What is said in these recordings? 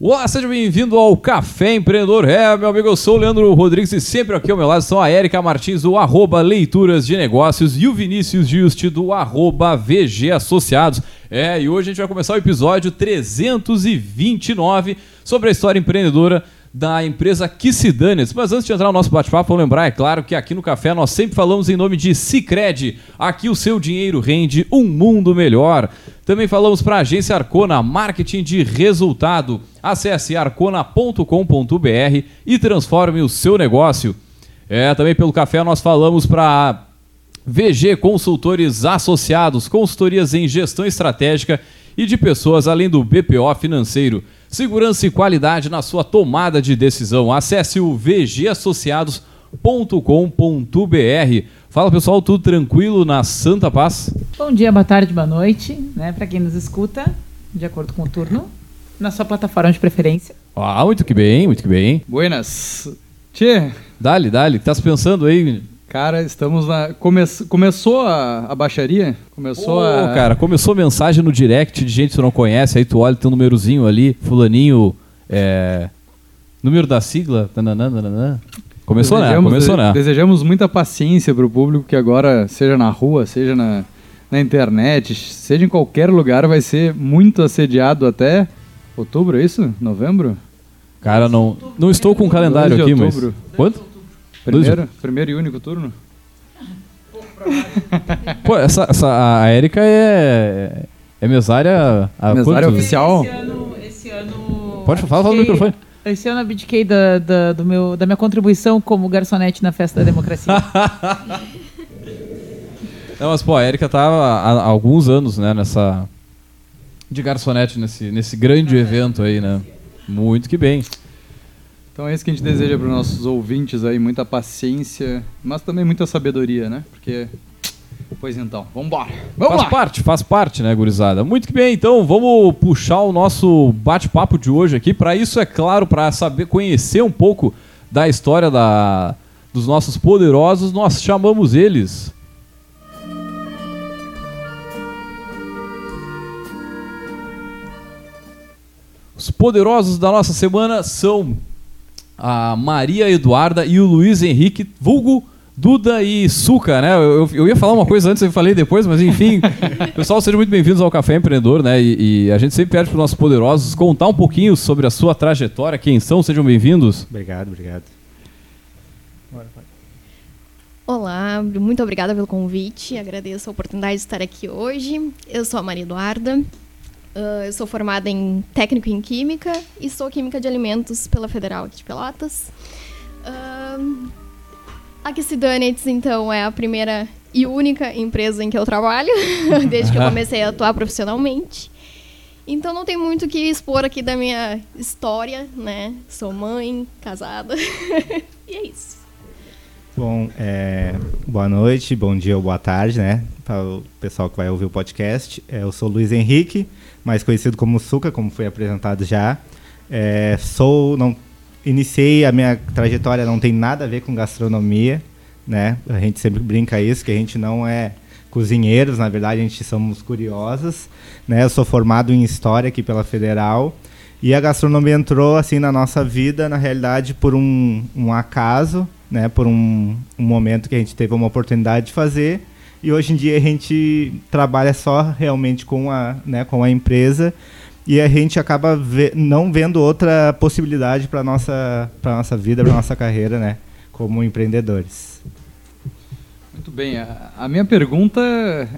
Olá, seja bem-vindo ao Café Empreendedor. É, meu amigo, eu sou o Leandro Rodrigues e sempre aqui ao meu lado são a Érica Martins, do arroba Leituras de Negócios, e o Vinícius Juste, do arroba VG Associados. É, e hoje a gente vai começar o episódio 329 sobre a história empreendedora da empresa Dane. Mas antes de entrar no nosso bate-papo, vou lembrar, é claro, que aqui no Café nós sempre falamos em nome de Cicred. Aqui o seu dinheiro rende um mundo melhor. Também falamos para a agência Arcona, marketing de resultado. Acesse arcona.com.br e transforme o seu negócio. É, também pelo café nós falamos para VG Consultores Associados, consultorias em gestão estratégica e de pessoas além do BPO financeiro. Segurança e qualidade na sua tomada de decisão. Acesse o vgassociados.com.br. Fala pessoal, tudo tranquilo na Santa Paz? Bom dia, boa tarde, boa noite, né? Para quem nos escuta, de acordo com o turno, na sua plataforma de preferência. Ah, muito que bem, muito que bem. Buenas. Tchê. Dali, dali, o que estás pensando aí? Cara, estamos na. Come... Começou a... a baixaria? Começou a. cara, começou mensagem no direct de gente que você não conhece, aí tu olha, tem um númerozinho ali, fulaninho. É... Número da sigla. Tananã, Começou, né? Começou, né? Desejamos muita paciência para o público que agora, seja na rua, seja na, na internet, seja em qualquer lugar, vai ser muito assediado até outubro, é isso? Novembro? Cara, não, não estou com o calendário aqui, mas. Quanto? Primeiro, primeiro e único turno? Pô, essa, essa, a Erika é, é mesária. A mesária quanto? oficial? Esse ano. Esse ano Pode falar, fala no microfone. Esse ano abdiquei da, da, do meu, da minha contribuição como garçonete na festa da democracia. Não, mas pô, a Erika tá há, há, alguns anos, né, nessa. De garçonete nesse, nesse grande evento aí, né? Muito que bem. Então é isso que a gente deseja para os nossos ouvintes aí, muita paciência, mas também muita sabedoria, né? Porque Pois então, vamos embora. Vamos faz lá. parte, faz parte, né, gurizada? Muito que bem, então vamos puxar o nosso bate-papo de hoje aqui. Para isso, é claro, para saber conhecer um pouco da história da, dos nossos poderosos, nós chamamos eles. Os poderosos da nossa semana são a Maria Eduarda e o Luiz Henrique, vulgo Duda e Suca, né? Eu, eu, ia falar uma coisa antes, eu falei depois, mas enfim. Pessoal, sejam muito bem-vindos ao Café Empreendedor, né? E, e a gente sempre pede para os nossos poderosos contar um pouquinho sobre a sua trajetória, quem são, sejam bem-vindos. Obrigado, obrigado. Olá, muito obrigada pelo convite, agradeço a oportunidade de estar aqui hoje. Eu sou a Maria Eduarda, uh, eu sou formada em técnico em Química e sou Química de Alimentos pela Federal aqui de Pelotas. Uh, a Kissidonuts, então, é a primeira e única empresa em que eu trabalho, desde que eu comecei a atuar profissionalmente. Então não tem muito o que expor aqui da minha história, né? Sou mãe, casada, e é isso. Bom, é, boa noite, bom dia ou boa tarde, né? Para o pessoal que vai ouvir o podcast. É, eu sou Luiz Henrique, mais conhecido como Suca, como foi apresentado já. É, sou, não iniciei a minha trajetória não tem nada a ver com gastronomia, né? A gente sempre brinca isso que a gente não é cozinheiros, na verdade a gente somos curiosos, né? Eu sou formado em história aqui pela Federal e a gastronomia entrou assim na nossa vida, na realidade por um, um acaso, né? Por um, um momento que a gente teve uma oportunidade de fazer e hoje em dia a gente trabalha só realmente com a, né, com a empresa e a gente acaba ve não vendo outra possibilidade para nossa para nossa vida, para nossa carreira, né, como empreendedores. Muito bem. A, a, minha pergunta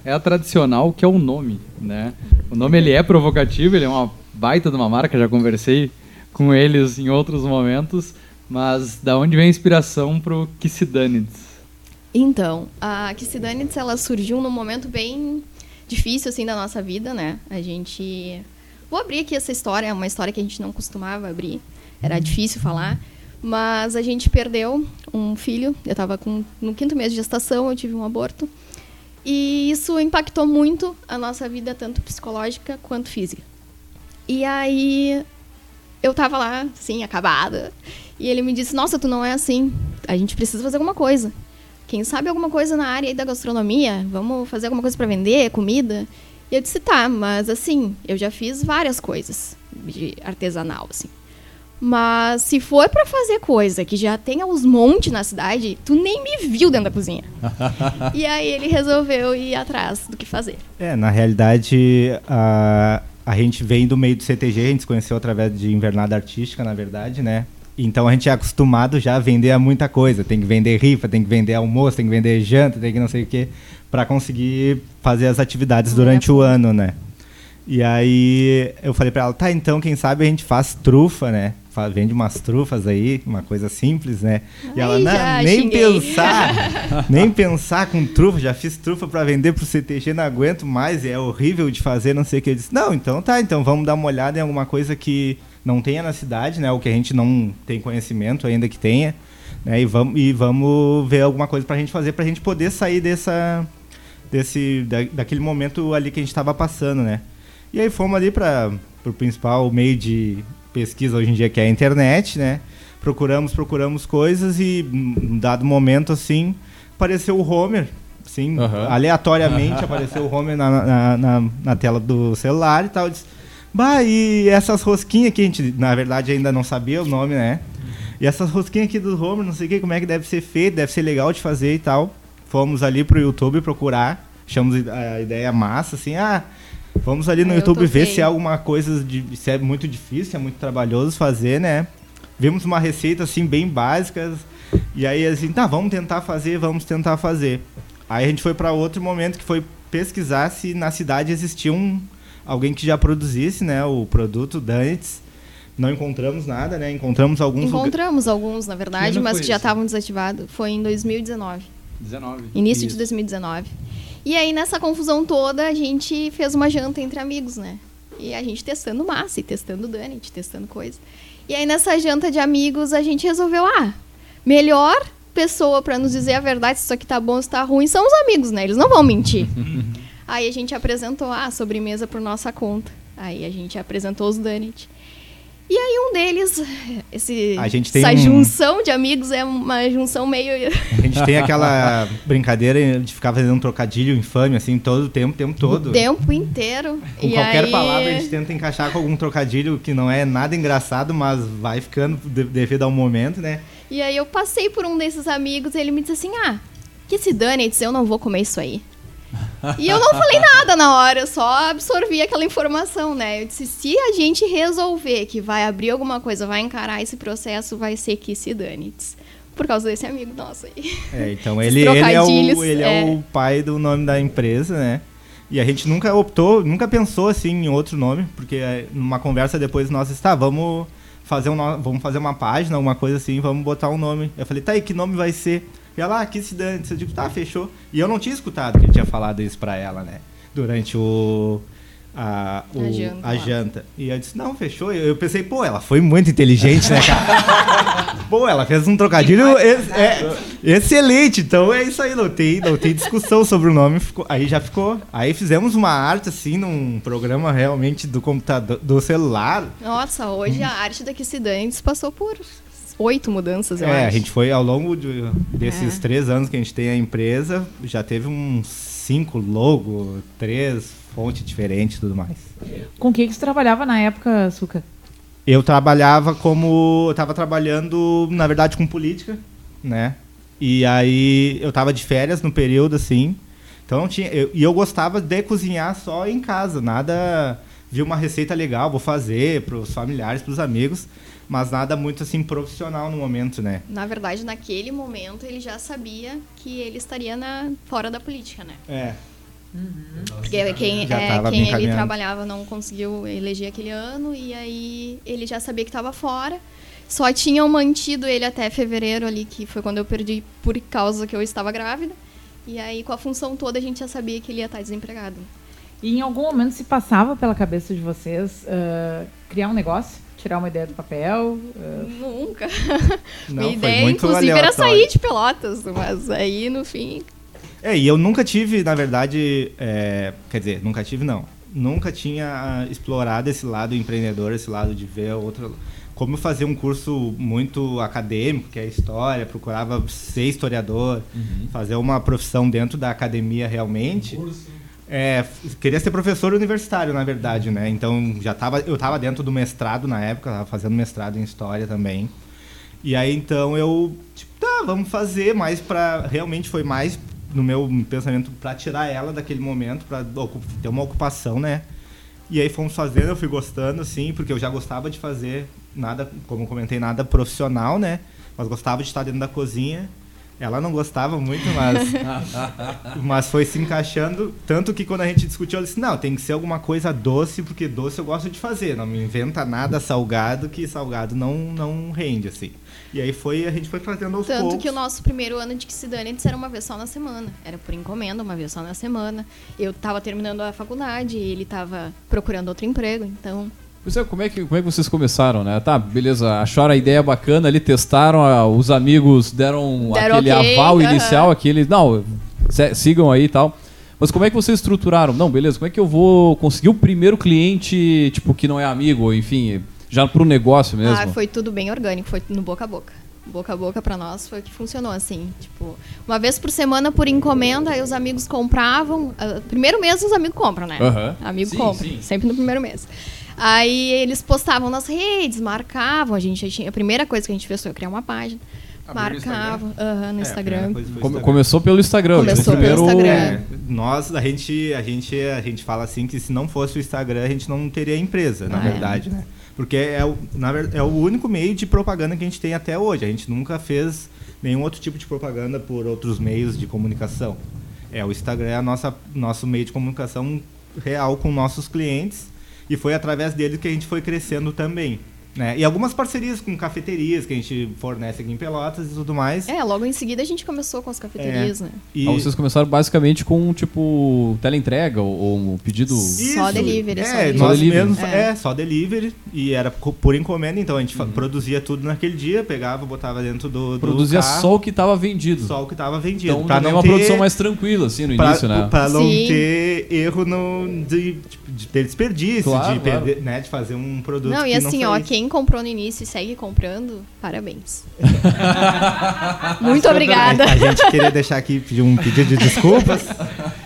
é a tradicional, que é o nome, né? O nome ele é provocativo, ele é uma baita de uma marca, já conversei com eles em outros momentos, mas da onde vem a inspiração para o Kissidanitz? Então, a Kissidanitz ela surgiu num momento bem difícil assim da nossa vida, né? A gente Vou abrir aqui essa história, é uma história que a gente não costumava abrir, era difícil falar, mas a gente perdeu um filho, eu estava no quinto mês de gestação, eu tive um aborto, e isso impactou muito a nossa vida, tanto psicológica quanto física. E aí eu estava lá, assim, acabada, e ele me disse: Nossa, tu não é assim, a gente precisa fazer alguma coisa. Quem sabe alguma coisa na área da gastronomia? Vamos fazer alguma coisa para vender, comida? E eu disse, tá, mas assim, eu já fiz várias coisas. de artesanal, assim. Mas se for pra fazer coisa que já tem aos montes na cidade, tu nem me viu dentro da cozinha. e aí ele resolveu ir atrás do que fazer. É, na realidade, a, a gente vem do meio do CTG, a gente se conheceu através de invernada artística, na verdade, né? Então a gente é acostumado já a vender muita coisa. Tem que vender rifa, tem que vender almoço, tem que vender janta, tem que não sei o quê, para conseguir fazer as atividades durante o ano, né? E aí eu falei para ela, tá, então quem sabe a gente faz trufa, né? Vende umas trufas aí, uma coisa simples, né? e ela, não, nem xinguei." pensar, nem pensar com trufa, já fiz trufa para vender pro CTG, não aguento mais, é horrível de fazer, não sei o que. Eu disse, não, então tá, então vamos dar uma olhada em alguma coisa que não tenha na cidade, né? O que a gente não tem conhecimento ainda que tenha, né? E vamos, e vamos ver alguma coisa pra gente fazer, pra gente poder sair dessa, desse, da, daquele momento ali que a gente estava passando, né? E aí fomos ali para o principal meio de pesquisa hoje em dia, que é a internet, né? Procuramos, procuramos coisas e, num dado momento, assim, apareceu o Homer, assim, Aham. aleatoriamente apareceu o Homer na, na, na, na tela do celular e tal. Eu disse, bah, e essas rosquinhas que a gente, na verdade, ainda não sabia o nome, né? E essas rosquinhas aqui do Homer, não sei o que, como é que deve ser feito, deve ser legal de fazer e tal. Fomos ali pro YouTube procurar, achamos a ideia massa, assim, ah, vamos ali no eu YouTube ver topei. se é alguma coisa, de, se é muito difícil, se é muito trabalhoso fazer, né? Vimos uma receita, assim, bem básica, e aí, assim, tá, vamos tentar fazer, vamos tentar fazer. Aí a gente foi para outro momento que foi pesquisar se na cidade existia um, alguém que já produzisse, né, o produto Danitz. Não encontramos nada, né? Encontramos alguns. Encontramos alguns, na verdade, mas que já estavam desativados. Foi em 2019. 19. Início de Isso. 2019. E aí, nessa confusão toda, a gente fez uma janta entre amigos, né? E a gente testando massa e testando donut, testando coisa. E aí, nessa janta de amigos, a gente resolveu, ah, melhor pessoa pra nos dizer a verdade se isso aqui tá bom ou se tá ruim são os amigos, né? Eles não vão mentir. aí a gente apresentou a sobremesa por nossa conta. Aí a gente apresentou os donuts. E aí um deles, esse, A gente tem essa um- junção de amigos é uma junção meio A gente tem aquela brincadeira de ficar fazendo um trocadilho infame, assim, todo o tempo, o tempo todo. o tempo inteiro. Com E qualquer aí- palavra a gente tenta encaixar com algum trocadilho que não é nada engraçado, mas vai ficando de- devido ao momento, né? E aí eu passei por um desses amigos e ele me disse assim: Ah, que se dane, eu não vou comer isso aí. E eu não falei nada na hora, eu só absorvi aquela informação, né? Eu disse, se a gente resolver que vai abrir alguma coisa, vai encarar esse processo, vai ser que se dane. Por causa desse amigo nosso aí. É, então ele, ele, é, o, ele é. é. o pai do nome da empresa, né? E a gente nunca optou, nunca pensou assim em outro nome, porque é, numa conversa depois nós está, vamos fazer um, vamos fazer uma página, alguma coisa assim, vamos botar um nome. Eu falei, tá aí, que nome vai ser? E ela, ah, que se dane. Eu digo, tá, fechou. E eu não tinha escutado que ele tinha falado isso pra ela, né? Durante o. A, o- A janta a janta. E eu disse, não, fechou. Eu, eu pensei, pô, ela foi muito inteligente, né, cara? pô, ela fez um trocadilho ex- é, excelente. Então é isso aí, não tem, não tem discussão sobre o nome. ficou- aí já ficou. Aí fizemos uma arte, assim, num programa realmente do computador, do celular. Nossa, hoje a arte da Kissidantes passou por oito mudanças, eu É, a acho. gente foi ao longo de- desses É. três anos que a gente tem a empresa, já teve uns cinco logo, três fontes diferentes e tudo mais. Com o que, que você trabalhava na época, Suca? Eu trabalhava como. Eu tava trabalhando, na verdade, com política, né? E aí eu tava de férias no período, assim. Então tinha. eu- e eu gostava de cozinhar só em casa, nada. Vi uma receita legal, vou fazer pros familiares, pros amigos, mas nada muito assim profissional no momento, né? Na verdade, naquele momento, ele já sabia que ele estaria na, fora da política, né? É. Porque quem, é, quem ele trabalhava não conseguiu eleger aquele ano e aí ele já sabia que estava fora. Só tinham mantido ele até fevereiro ali, que foi quando eu perdi por causa que eu estava grávida. E aí, com a função toda, a gente já sabia que ele ia estar desempregado. E em algum momento se passava pela cabeça de vocês ah, criar um negócio? Tirar uma ideia do papel? ah, Nunca. Não, Minha ideia, inclusive, era aleatório. sair de Pelotas, mas aí, no fim, É, e eu nunca tive, na verdade, é, quer dizer, nunca tive não. Nunca tinha explorado esse lado empreendedor, esse lado de ver outro. Como eu fazia um curso muito acadêmico, que é história, procurava ser historiador, fazer uma profissão dentro da academia realmente. É, queria ser professor universitário, na verdade, né? Então já tava, eu estava dentro do mestrado na época, tava fazendo mestrado em história também. E aí então eu, tipo, tá, vamos fazer, mas para realmente foi mais no meu pensamento para tirar ela daquele momento, para ter uma ocupação, né? E aí fomos fazendo, eu fui gostando, assim, porque eu já gostava de fazer nada, como comentei, nada profissional, né? Mas gostava de estar dentro da cozinha. Ela não gostava muito, mas, mas foi se encaixando. Tanto que quando a gente discutiu, ela disse: Não, tem que ser alguma coisa doce, porque doce eu gosto de fazer. Não me inventa nada salgado, que salgado não, não rende, assim. E aí foi, a gente foi fazendo aos Tanto poucos. que o nosso primeiro ano de Kissidanits era uma vez só na semana. Era por encomenda, uma vez só na semana. Eu tava terminando a faculdade e ele tava procurando outro emprego, então. Pois é, como é, que, como é que vocês começaram, né? Tá, beleza, acharam a ideia bacana ali, testaram, ah, os amigos deram, Deram aquele ok, aval aham. inicial, aquele. Não, sigam aí e tal. Mas como é que vocês estruturaram? Não, beleza, como é que eu vou conseguir o primeiro cliente, tipo, que não é amigo, enfim, já pro negócio mesmo? Ah, foi tudo bem orgânico, foi no boca a boca. Boca a boca pra nós foi o que funcionou assim. Tipo, uma vez por semana por encomenda, aí os amigos compravam. ah, primeiro mês os amigos compram, né? Aham. Amigo Sim, compra, sim. sempre no primeiro mês. Aí eles postavam nas redes, marcavam. A gente tinha. A primeira coisa que a gente fez foi criar uma página. Abriu no marcavam aham, no É, Instagram. Instagram. começou pelo Instagram. Começou esse pelo primeiro- Instagram. É, nós, a gente, a gente, a gente fala assim que se não fosse o Instagram, a gente não teria empresa, na Ah, é. verdade, né? Porque é o, na é o único meio de propaganda que a gente tem até hoje. A gente nunca fez nenhum outro tipo de propaganda por outros meios de comunicação. É, o Instagram é a nossa nosso meio de comunicação real com nossos clientes e foi através dele que a gente foi crescendo também. Né? E algumas parcerias com cafeterias que a gente fornece aqui em Pelotas e tudo mais. É, logo em seguida a gente começou com as cafeterias, né? E- Ah, vocês começaram basicamente com, tipo, teleentrega ou, ou um pedido... Só delivery, É, só delivery. nós Só delivery. mesmos, É. é. só delivery. E era por encomenda, então a gente Uhum. produzia tudo naquele dia, pegava, botava dentro do. do Produzia carro, só o que estava vendido. só o que estava vendido. Então pra também é não uma ter, produção mais tranquila, assim, no pra, início, né? pra não Sim. ter erro no, de, de ter desperdício, Claro, de, claro. perder, né, de fazer um produto Não, que e assim, não ó, foi- quem comprou no início e segue comprando, parabéns. Muito obrigada. A gente queria deixar aqui pedir um pedido de desculpas.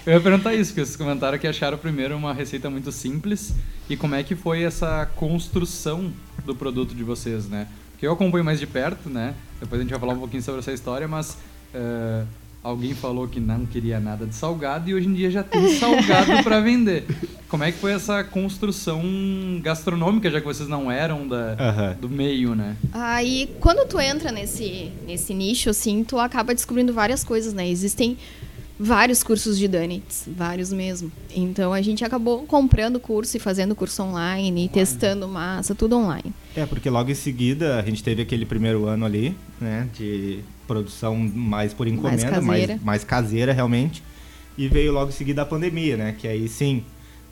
Eu ia perguntar isso, porque vocês comentaram que acharam primeiro uma receita muito simples e como é que foi essa construção do produto de vocês, né? Porque eu acompanho mais de perto, né? Depois a gente vai falar um pouquinho sobre essa história, mas eh, alguém falou que não queria nada de salgado e hoje em dia já tem salgado para vender. Como é que foi essa construção gastronômica, já que vocês não eram da, Aham. do meio, né? Aí, quando tu entra nesse, nesse nicho, assim, tu acaba descobrindo várias coisas, né? Existem vários cursos de Donuts, vários mesmo. Então, a gente acabou comprando curso e fazendo curso online, e testando massa, tudo online. É, porque logo em seguida a gente teve aquele primeiro ano ali, né, de produção mais por encomenda, mais caseira. mais, caseira realmente, e veio logo em seguida a pandemia, né, que aí sim,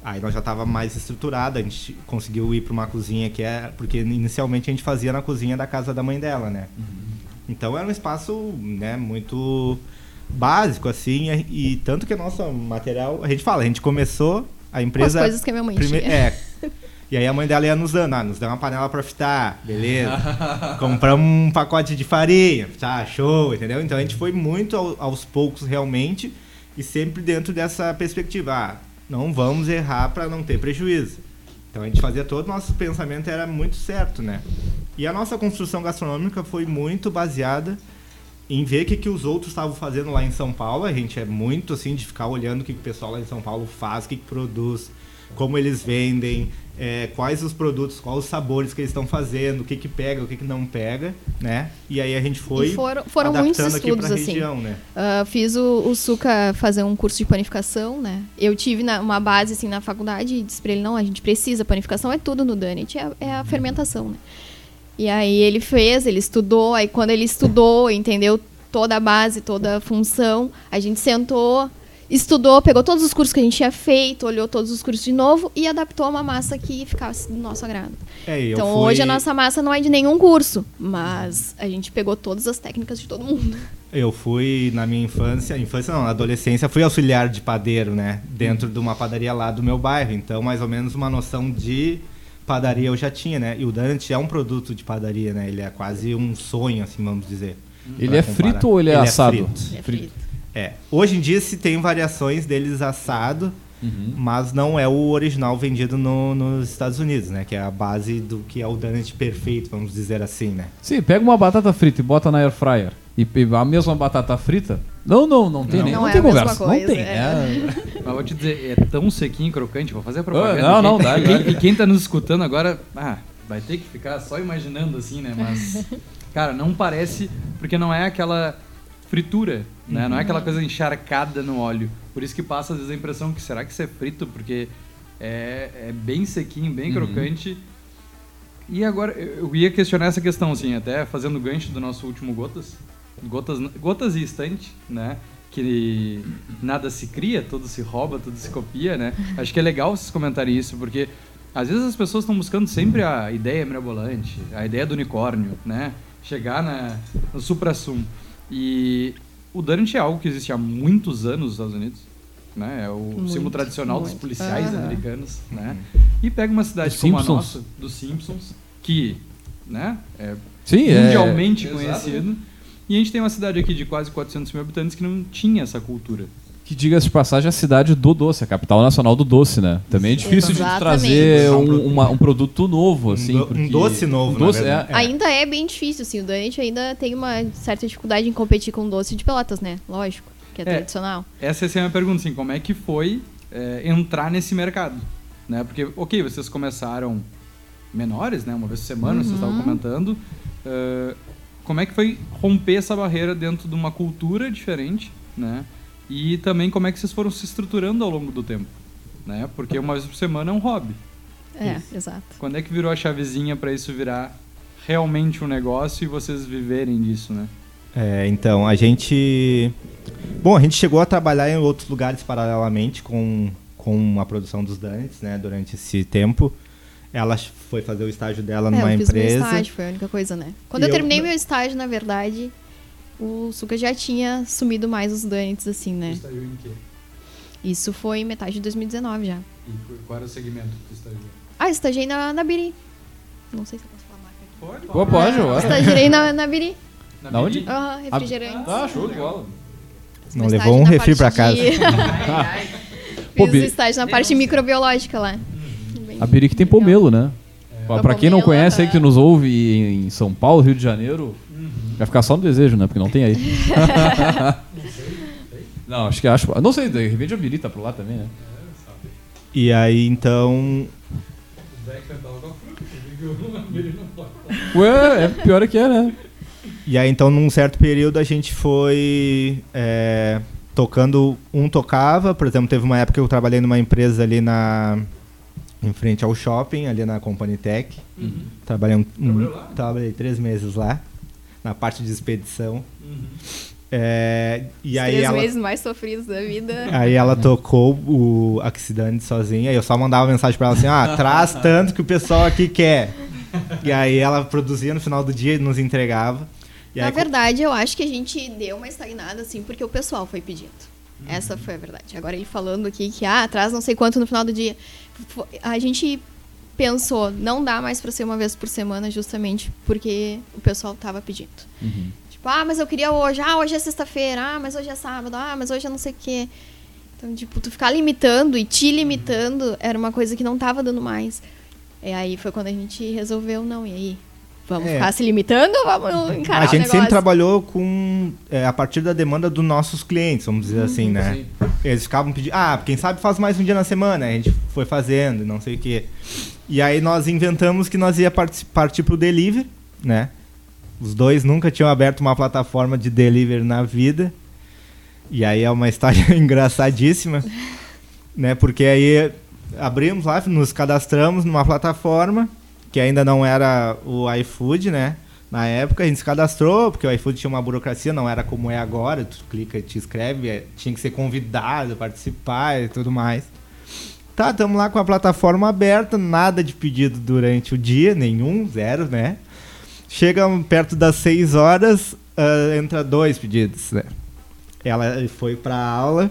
aí nós já estava mais estruturada, a gente conseguiu ir para uma cozinha que é, porque inicialmente a gente fazia na cozinha da casa da mãe dela, né. Então era um espaço, né, muito básico assim, e, e tanto que o nosso material, a gente fala, a gente começou a Com as empresa coisas que a minha mãe Prime- tinha. É. E aí a mãe dela ia nos dando, ah, nos dá uma panela pra fritar, beleza. Compramos um pacote de farinha, tá, show, entendeu? Então a gente foi muito ao- aos poucos realmente e sempre dentro dessa perspectiva, ah, não vamos errar para não ter prejuízo. Então a gente fazia todo o nosso pensamento era muito certo, né? E a nossa construção gastronômica foi muito baseada em ver o que, que os outros estavam fazendo lá em São Paulo. A gente é muito assim de ficar olhando o que, que o pessoal lá em São Paulo faz, o que, que produz, como eles vendem, é, quais os produtos, quais os sabores que eles estão fazendo, o que, que pega, o que, que não pega, né? E aí a gente foi E foram- foram muitos adaptando aqui estudos, pra assim. região, né? Ah, fiz o, o Suca fazer um curso de panificação, né? Eu tive na- uma base, assim, na faculdade e disse pra ele, não, a gente precisa, panificação é tudo no Donut, é, é a fermentação, né? E aí ele fez, ele estudou, aí quando ele estudou, entendeu toda a base, toda a função, a gente sentou, estudou, pegou todos os cursos que a gente tinha feito, olhou todos os cursos de novo e adaptou uma massa que ficasse do nosso agrado. É, Então fui- hoje a nossa massa não é de nenhum curso, mas a gente pegou todas as técnicas de todo mundo. Eu fui na minha infância, infância não, na adolescência, fui auxiliar de padeiro, né? Dentro de uma padaria lá do meu bairro. Então, mais ou menos uma noção de padaria eu já tinha, né? E o Dante é um produto de padaria, né? Ele é quase um sonho, assim, vamos dizer. Ele é comparar. frito ou ele é assado? frito. É frito. É. Hoje em dia se tem variações deles assado, Mas não é o original vendido no- nos Estados Unidos, né? Que é a base do que é o donut perfeito, vamos dizer assim, né? Sim, pega uma batata frita e bota na air fryer. E e a mesma batata frita. Não, não, não tem Não. nem. Não Não, é tem a mesma conversa. coisa, não tem. é. é. Mas vou te dizer, é tão sequinho e crocante, vou fazer a propaganda. Ah, não, não, quem, dá, e quem, dá. E quem tá nos escutando agora, ah, vai ter que ficar só imaginando assim, né? Mas, cara, não parece, porque não é aquela fritura, né? Não é aquela coisa encharcada no óleo. Por isso que passa às vezes a impressão que será que isso é frito? Porque é, é bem sequinho, bem crocante. E agora, eu eu ia questionar essa questão, assim, até fazendo gancho do nosso último Gotas. Gotas, gotas e estante, né? Que nada se cria, tudo se rouba, tudo se copia, né? Acho que é legal vocês comentarem isso, porque às vezes as pessoas estão buscando sempre a ideia mirabolante, a ideia do unicórnio, né? Chegar na, no supra-sumo. E o Donut é algo que existe há muitos anos nos Estados Unidos, né? É o Muito, símbolo tradicional dos muito. policiais Aham. americanos, né? E pega uma cidade Dos como a nossa, dos Simpsons, que, né? É Sim, é. mundialmente Exato. conhecido. E a gente tem uma cidade aqui de quase 400 mil habitantes que não tinha essa cultura. Que diga-se de passagem, é a cidade do doce, a capital nacional do doce, né? Também é difícil de Exatamente. trazer Um um, produto- uma- um produto novo, assim. do- um doce novo, um doce, é, é. Ainda é bem difícil, assim. O Donut ainda tem uma certa dificuldade em competir com doce de pelotas, né? Lógico, que é, É. tradicional. Essa é a minha pergunta, assim, como é que foi é, entrar nesse mercado? Né? Porque, ok, vocês começaram menores, né? Uma vez por semana, vocês estavam comentando. eh, como é que foi romper essa barreira dentro de uma cultura diferente, né? E também como é que vocês foram se estruturando ao longo do tempo, né? Porque uma vez por semana é um hobby. É, exato. Quando é que virou a chavezinha para isso virar realmente um negócio e vocês viverem disso, né? É, então, a gente. Bom, a gente chegou a trabalhar em outros lugares paralelamente com, com a produção dos Donuts, né, durante esse tempo. Ela foi fazer o estágio dela É, numa eu fiz meu empresa. estágio, foi a única coisa, né? Quando E eu, eu- terminei meu estágio, na verdade, o Suca já tinha sumido mais os donuts, assim, né? Estagiou em quê? Isso foi metade de 2019 já. E qual era o segmento que tu estagiou? Ah, estagiei na, na Biri. Não sei se eu posso falar a marca aqui. Pode, Pô, pode, Ah, bora. Estagiei na, na Biri. Da onde? Aham, refrigerante. Ah, show de bola. Não levou um na refri pra casa. de- Fiz Biri- estágio na parte microbiológica lá. Bem A Birique tem pomelo, né? Pra, pra quem não conhece aí, que é. nos ouve em São Paulo, Rio de Janeiro, vai ficar só no desejo, né? Porque não tem aí. não, acho que acho. Não sei, de repente a Biri tá por lá também, né? E aí, então. Ué, é pior que é, né? E aí, então, num certo período, a gente foi é, tocando. Um tocava, por exemplo, teve uma época que eu trabalhei numa empresa ali na. Em frente ao shopping, ali na Company Tech. Trabalhei, um, um- trabalhei três meses lá, na parte de expedição. É, e Os aí três ela, meses mais sofridos da vida. aí ela tocou o Accidente sozinha. E eu só mandava mensagem pra ela assim: ah, traz tanto que o pessoal aqui quer. E aí ela produzia no final do dia e nos entregava. E Na aí, verdade, eu acho que a gente deu uma estagnada, assim, porque o pessoal foi pedindo. Essa foi a verdade. Agora ele falando aqui que, ah, traz não sei quanto no final do dia. A gente pensou, não dá mais pra ser uma vez por semana, justamente porque o pessoal tava pedindo. Tipo, ah, mas eu queria hoje. Ah, hoje é sexta-feira. Ah, mas hoje é sábado. Ah, mas hoje é não sei o quê. Então, tipo, tu ficar limitando e te limitando era uma coisa que não tava dando mais. E aí foi quando a gente resolveu, não, e aí? Vamos É. ficar se limitando ou vamos encarar a o gente sempre trabalhou com é, a partir da demanda dos nossos clientes, vamos dizer assim, né? Eles ficavam pedindo, ah, quem sabe faz mais um dia na semana. A gente foi fazendo, não sei o quê. E aí nós inventamos que nós ia parti- partir pro delivery, né? Os dois nunca tinham aberto uma plataforma de delivery na vida. E aí é uma história engraçadíssima, né? Porque aí abrimos lá, nos cadastramos numa plataforma que ainda não era o iFood, né? Na época a gente se cadastrou, porque o iFood tinha uma burocracia, não era como é agora, tu clica e te escreve, é, tinha que ser convidado participar e tudo mais. Tá, estamos lá com a plataforma aberta, nada de pedido durante o dia, nenhum, zero, né? Chega perto das 6 horas, ah, entra dois pedidos, né? Ela foi pra aula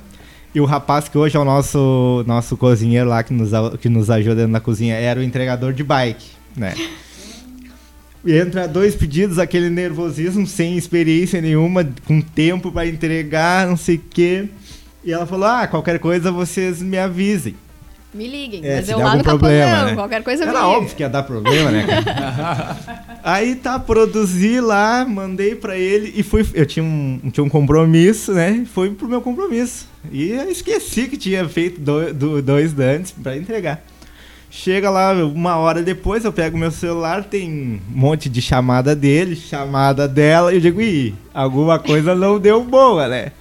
e o rapaz que hoje é o nosso, nosso cozinheiro lá que nos, que nos ajuda na cozinha era o entregador de bike, né? E Entra dois pedidos, aquele nervosismo, sem experiência nenhuma, com tempo para entregar, não sei o quê. E ela falou: ah, qualquer coisa vocês me avisem. Me liguem, É, mas eu lá no problema, Capão, né? qualquer coisa me Era óbvio que ia dar problema, né? Aí tá, produzi lá, mandei pra ele e fui. Eu tinha um, tinha um compromisso, né? Fui pro meu compromisso. E eu esqueci que tinha feito do- do- dois dantes pra entregar. Chega lá, uma hora depois, eu pego meu celular, tem um monte de chamada dele, chamada dela, e eu digo, ih, alguma coisa não deu boa, né?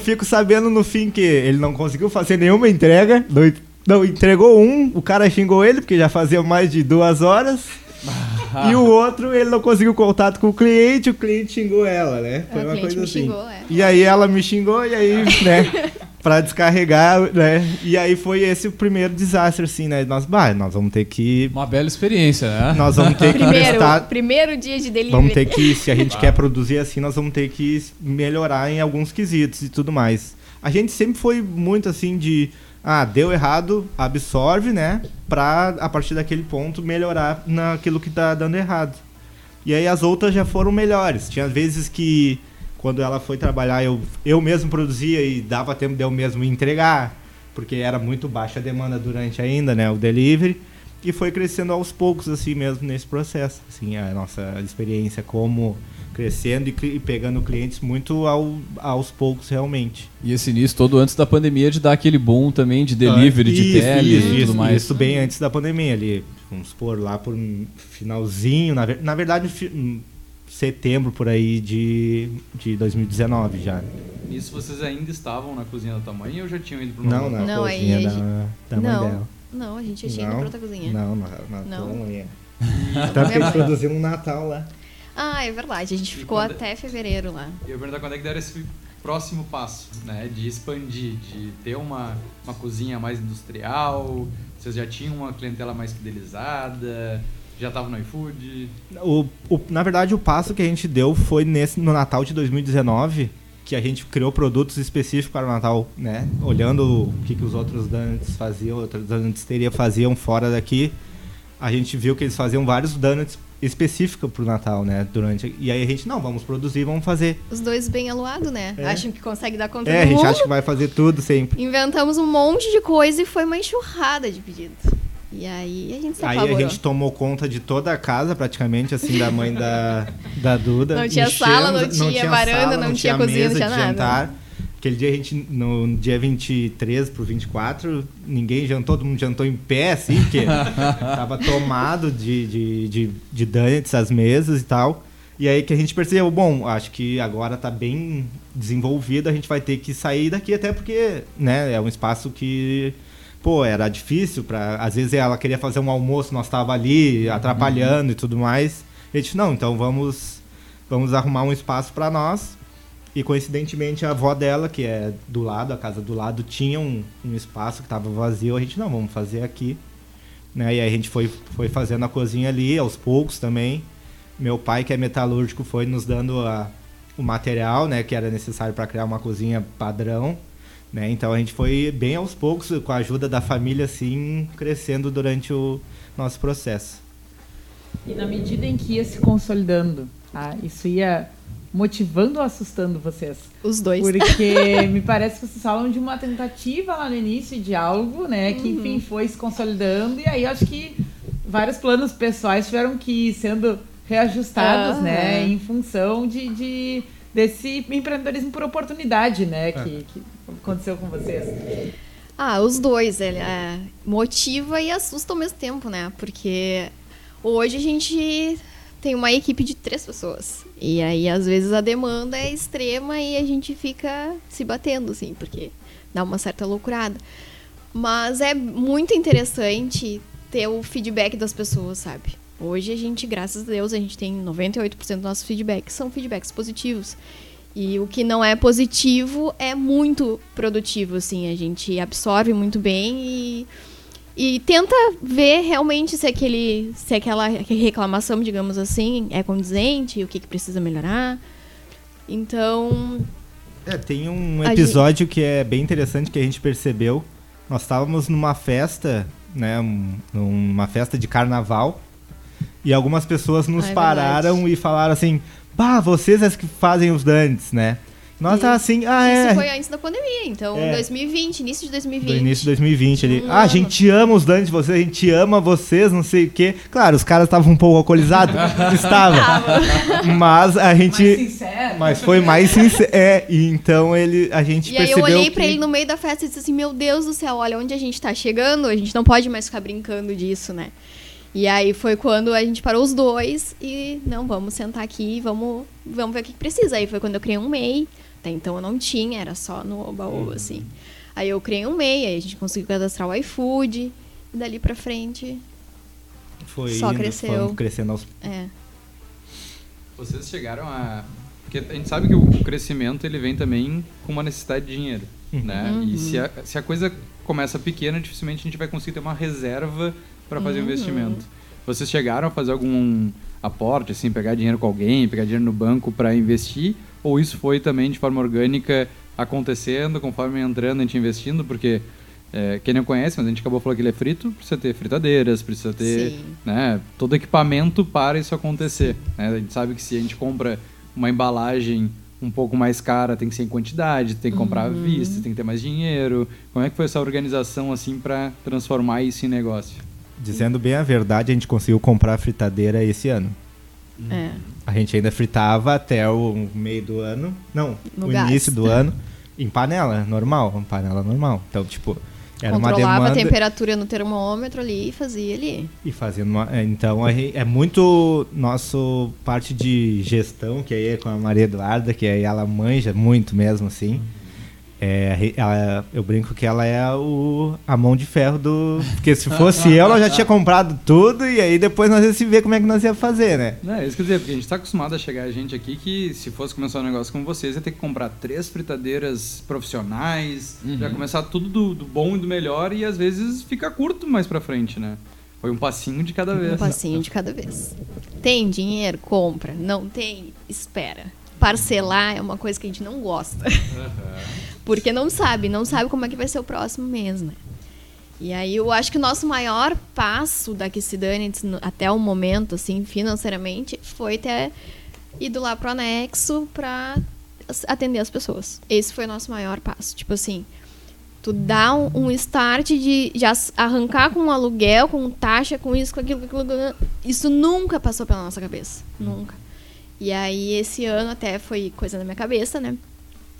Fico sabendo no fim que ele não conseguiu fazer nenhuma entrega, não, não entregou um, o cara xingou ele, porque já fazia mais de duas horas. e o outro, ele não conseguiu contato com o cliente, o cliente xingou ela, né? É, o cliente coisa assim. xingou, é. E aí ela me xingou, e aí, né, pra descarregar, né? E aí foi esse o primeiro desastre, assim, né? Nós, bah, nós vamos ter que. Uma bela experiência, né? Nós vamos ter que Primeiro, prestar. primeiro dia de delivery. Vamos ter que, se a gente quer produzir assim, nós vamos ter que melhorar em alguns quesitos e tudo mais. A gente sempre foi muito assim de, ah, deu errado, absorve, né? Pra, a partir daquele ponto, melhorar naquilo que tá dando errado. E aí as outras já foram melhores. Tinha vezes que, quando ela foi trabalhar, eu, eu mesmo produzia e dava tempo de eu mesmo entregar, porque era muito baixa a demanda durante ainda, né, o delivery. E foi crescendo aos poucos, assim mesmo, nesse processo. Assim, a nossa experiência como crescendo e, e pegando clientes muito ao- aos poucos, realmente. E esse início todo antes da pandemia de dar aquele boom também de delivery, de Isso, tele isso, e tudo isso, mais. Isso bem antes da pandemia ali. Vamos supor, lá por um finalzinho, na, na verdade, fi- um setembro por aí de, de 2019 já. Nisso vocês ainda estavam na cozinha da tua mãe ou já tinham ido pro Não, Novo? na Não, aí cozinha a da, gente- da mãe não, dela. não, a gente já tinha ido pra outra cozinha. Não, na, na Não. tua mãe. Tanto que eles produziram um Natal lá. Ah, é verdade. A gente E ficou quando- até fevereiro lá. Eu ia perguntar quando é que deram esse próximo passo, né? De expandir, de ter uma, uma cozinha mais industrial, vocês já tinham uma clientela mais fidelizada, já estavam no iFood. O, o- na verdade, o passo que a gente deu foi nesse, no Natal de 2019, que a gente criou produtos específicos para o Natal, né? Olhando o que, que os outros donuts faziam, outros donuts faziam fora daqui, a gente viu que eles faziam vários donuts específicos para o Natal, né? Durante, e aí a gente, não, vamos produzir, vamos fazer. Os dois bem aluados, né? É. Acham que consegue dar conta É, a gente mundo. acha que vai fazer tudo sempre. Inventamos um monte de coisa e foi uma enxurrada de pedidos. E aí a gente se Aí a apavorou. gente tomou conta de toda a casa, praticamente, assim, da mãe da, da Duda. Não tinha sala, não Enchemos- tinha varanda, não tinha cozinha, não mesa tinha de nada. jantar. Aquele dia a gente, no dia 23 pro 24, ninguém jantou, todo mundo jantou em pé, assim, porque tava tomado de, de, de, de donuts as mesas e tal. E aí que a gente percebeu, bom, acho que agora tá bem desenvolvido, a gente vai ter que sair daqui, até porque, né, é um espaço que, pô, era difícil para Às vezes ela queria fazer um almoço, nós tava ali atrapalhando e tudo mais. E a gente, não, então vamos, vamos arrumar um espaço para nós. E coincidentemente a avó dela, que é do lado, a casa do lado, tinha um, um espaço que estava vazio. A gente, não, vamos fazer aqui. Né? E aí a gente foi, foi fazendo a cozinha ali, aos poucos também. Meu pai, que é metalúrgico, foi nos dando a, o material né, que era necessário para criar uma cozinha padrão. Né? Então a gente foi bem aos poucos, com a ajuda da família, assim, crescendo durante o nosso processo. E na medida em que ia se consolidando, ah, isso ia motivando ou assustando vocês? Os dois. Porque me parece que vocês falam de uma tentativa lá no início de algo, né? Que enfim foi se consolidando e aí acho que vários planos pessoais tiveram que ir sendo reajustados, Aham. né? Em função de, de- desse empreendedorismo por oportunidade, né? Que, que aconteceu com vocês. Ah, os dois. Ele é, motiva e assusta ao mesmo tempo, né? Porque hoje a gente tem uma equipe de três pessoas. E aí, às vezes, a demanda é extrema e a gente fica se batendo, assim, porque dá uma certa loucurada. Mas é muito interessante ter o feedback das pessoas, sabe? Hoje a gente, graças a Deus, a gente tem 98% do nosso feedback são feedbacks positivos. E o que não é positivo é muito produtivo, assim. A gente absorve muito bem e, e tenta ver realmente se, aquele, se aquela reclamação, digamos assim, é condizente, o que, que precisa melhorar. Então, É, tem um episódio que é bem interessante que a gente percebeu. Nós estávamos numa festa, né, um- numa festa de carnaval, e algumas pessoas nos Ah, é pararam e falaram assim: "Bah, vocês é as que fazem os dantes, né?" Nós tá assim, ah, Isso é. foi antes da pandemia, então É. 2020, início de 2020. Do início de 2020 ali. Um ah, a gente ama os danos de vocês, a gente ama vocês, não sei o quê. Claro, os caras estavam um pouco alcoolizados. Estava. Mas a gente. Mais sincero. Mas foi mais sincero. É, e então ele, a gente E aí eu percebeu olhei que... pra ele no meio da festa e disse assim, meu Deus do céu, olha onde a gente tá chegando, a gente não pode mais ficar brincando disso, né? E aí foi quando a gente parou os dois e, não, vamos sentar aqui, vamos, vamos ver o que, que precisa. Aí foi quando eu criei um MEI, até então eu não tinha, era só no Oba-Oba, assim. Aí eu criei um MEI, aí a gente conseguiu cadastrar o iFood, e dali pra frente, Foi só indo, cresceu. crescendo aos... é. Vocês chegaram a. Porque a gente sabe que o crescimento ele vem também com uma necessidade de dinheiro. Né? E se a, se a coisa começa pequena, dificilmente a gente vai conseguir ter uma reserva para fazer um investimento. Vocês chegaram a fazer algum aporte, assim, pegar dinheiro com alguém, pegar dinheiro no banco para investir? Ou isso foi também de forma orgânica acontecendo, conforme entrando, a gente investindo? Porque é, quem não conhece, mas a gente acabou falando que ele é frito, precisa ter fritadeiras, precisa ter né, todo equipamento para isso acontecer. né? A gente sabe que se a gente compra uma embalagem um pouco mais cara, tem que ser em quantidade, tem que comprar à Uhum. vista, tem que ter mais dinheiro. Como é que foi essa organização assim para transformar isso em negócio? Dizendo bem a verdade, a gente conseguiu comprar a fritadeira esse ano. é. A gente ainda fritava até o meio do ano. Não, No o gás. início do ano. Em panela, normal. Em panela normal. Então, tipo, era uma Controlava demanda... a temperatura no termômetro ali e fazia ali. E fazendo uma, é, então é muito nosso parte de gestão que aí é com a Maria Eduarda que aí ela manja muito mesmo assim é, ela- eu brinco que ela é o, a mão de ferro do porque se fosse eu ela já tinha comprado tudo e aí depois nós ia se ver como é que nós ia fazer né Não, é isso que eu ia dizer, porque a gente está acostumado a chegar a gente aqui que se fosse começar um negócio com vocês, ia ter que comprar três fritadeiras profissionais, já começar tudo do, do bom e do melhor e às vezes fica curto mais pra frente, né? Foi um passinho de cada vez. Um passinho de cada vez. Tem dinheiro? Compra. Não tem? Espera. Parcelar é uma coisa que a gente não gosta. Porque não sabe, não sabe como é que vai ser o próximo mês, né? E aí eu acho que o nosso maior passo da Kissidane até o momento, assim, financeiramente, foi ter ido lá pro anexo pra atender as pessoas. Esse foi o nosso maior passo. Tipo assim, tu dá um, um start de já arrancar com um aluguel, com taxa, com isso, com aquilo. com aquilo. Isso nunca passou pela nossa cabeça. Nunca. E aí, esse ano até foi coisa na minha cabeça, né?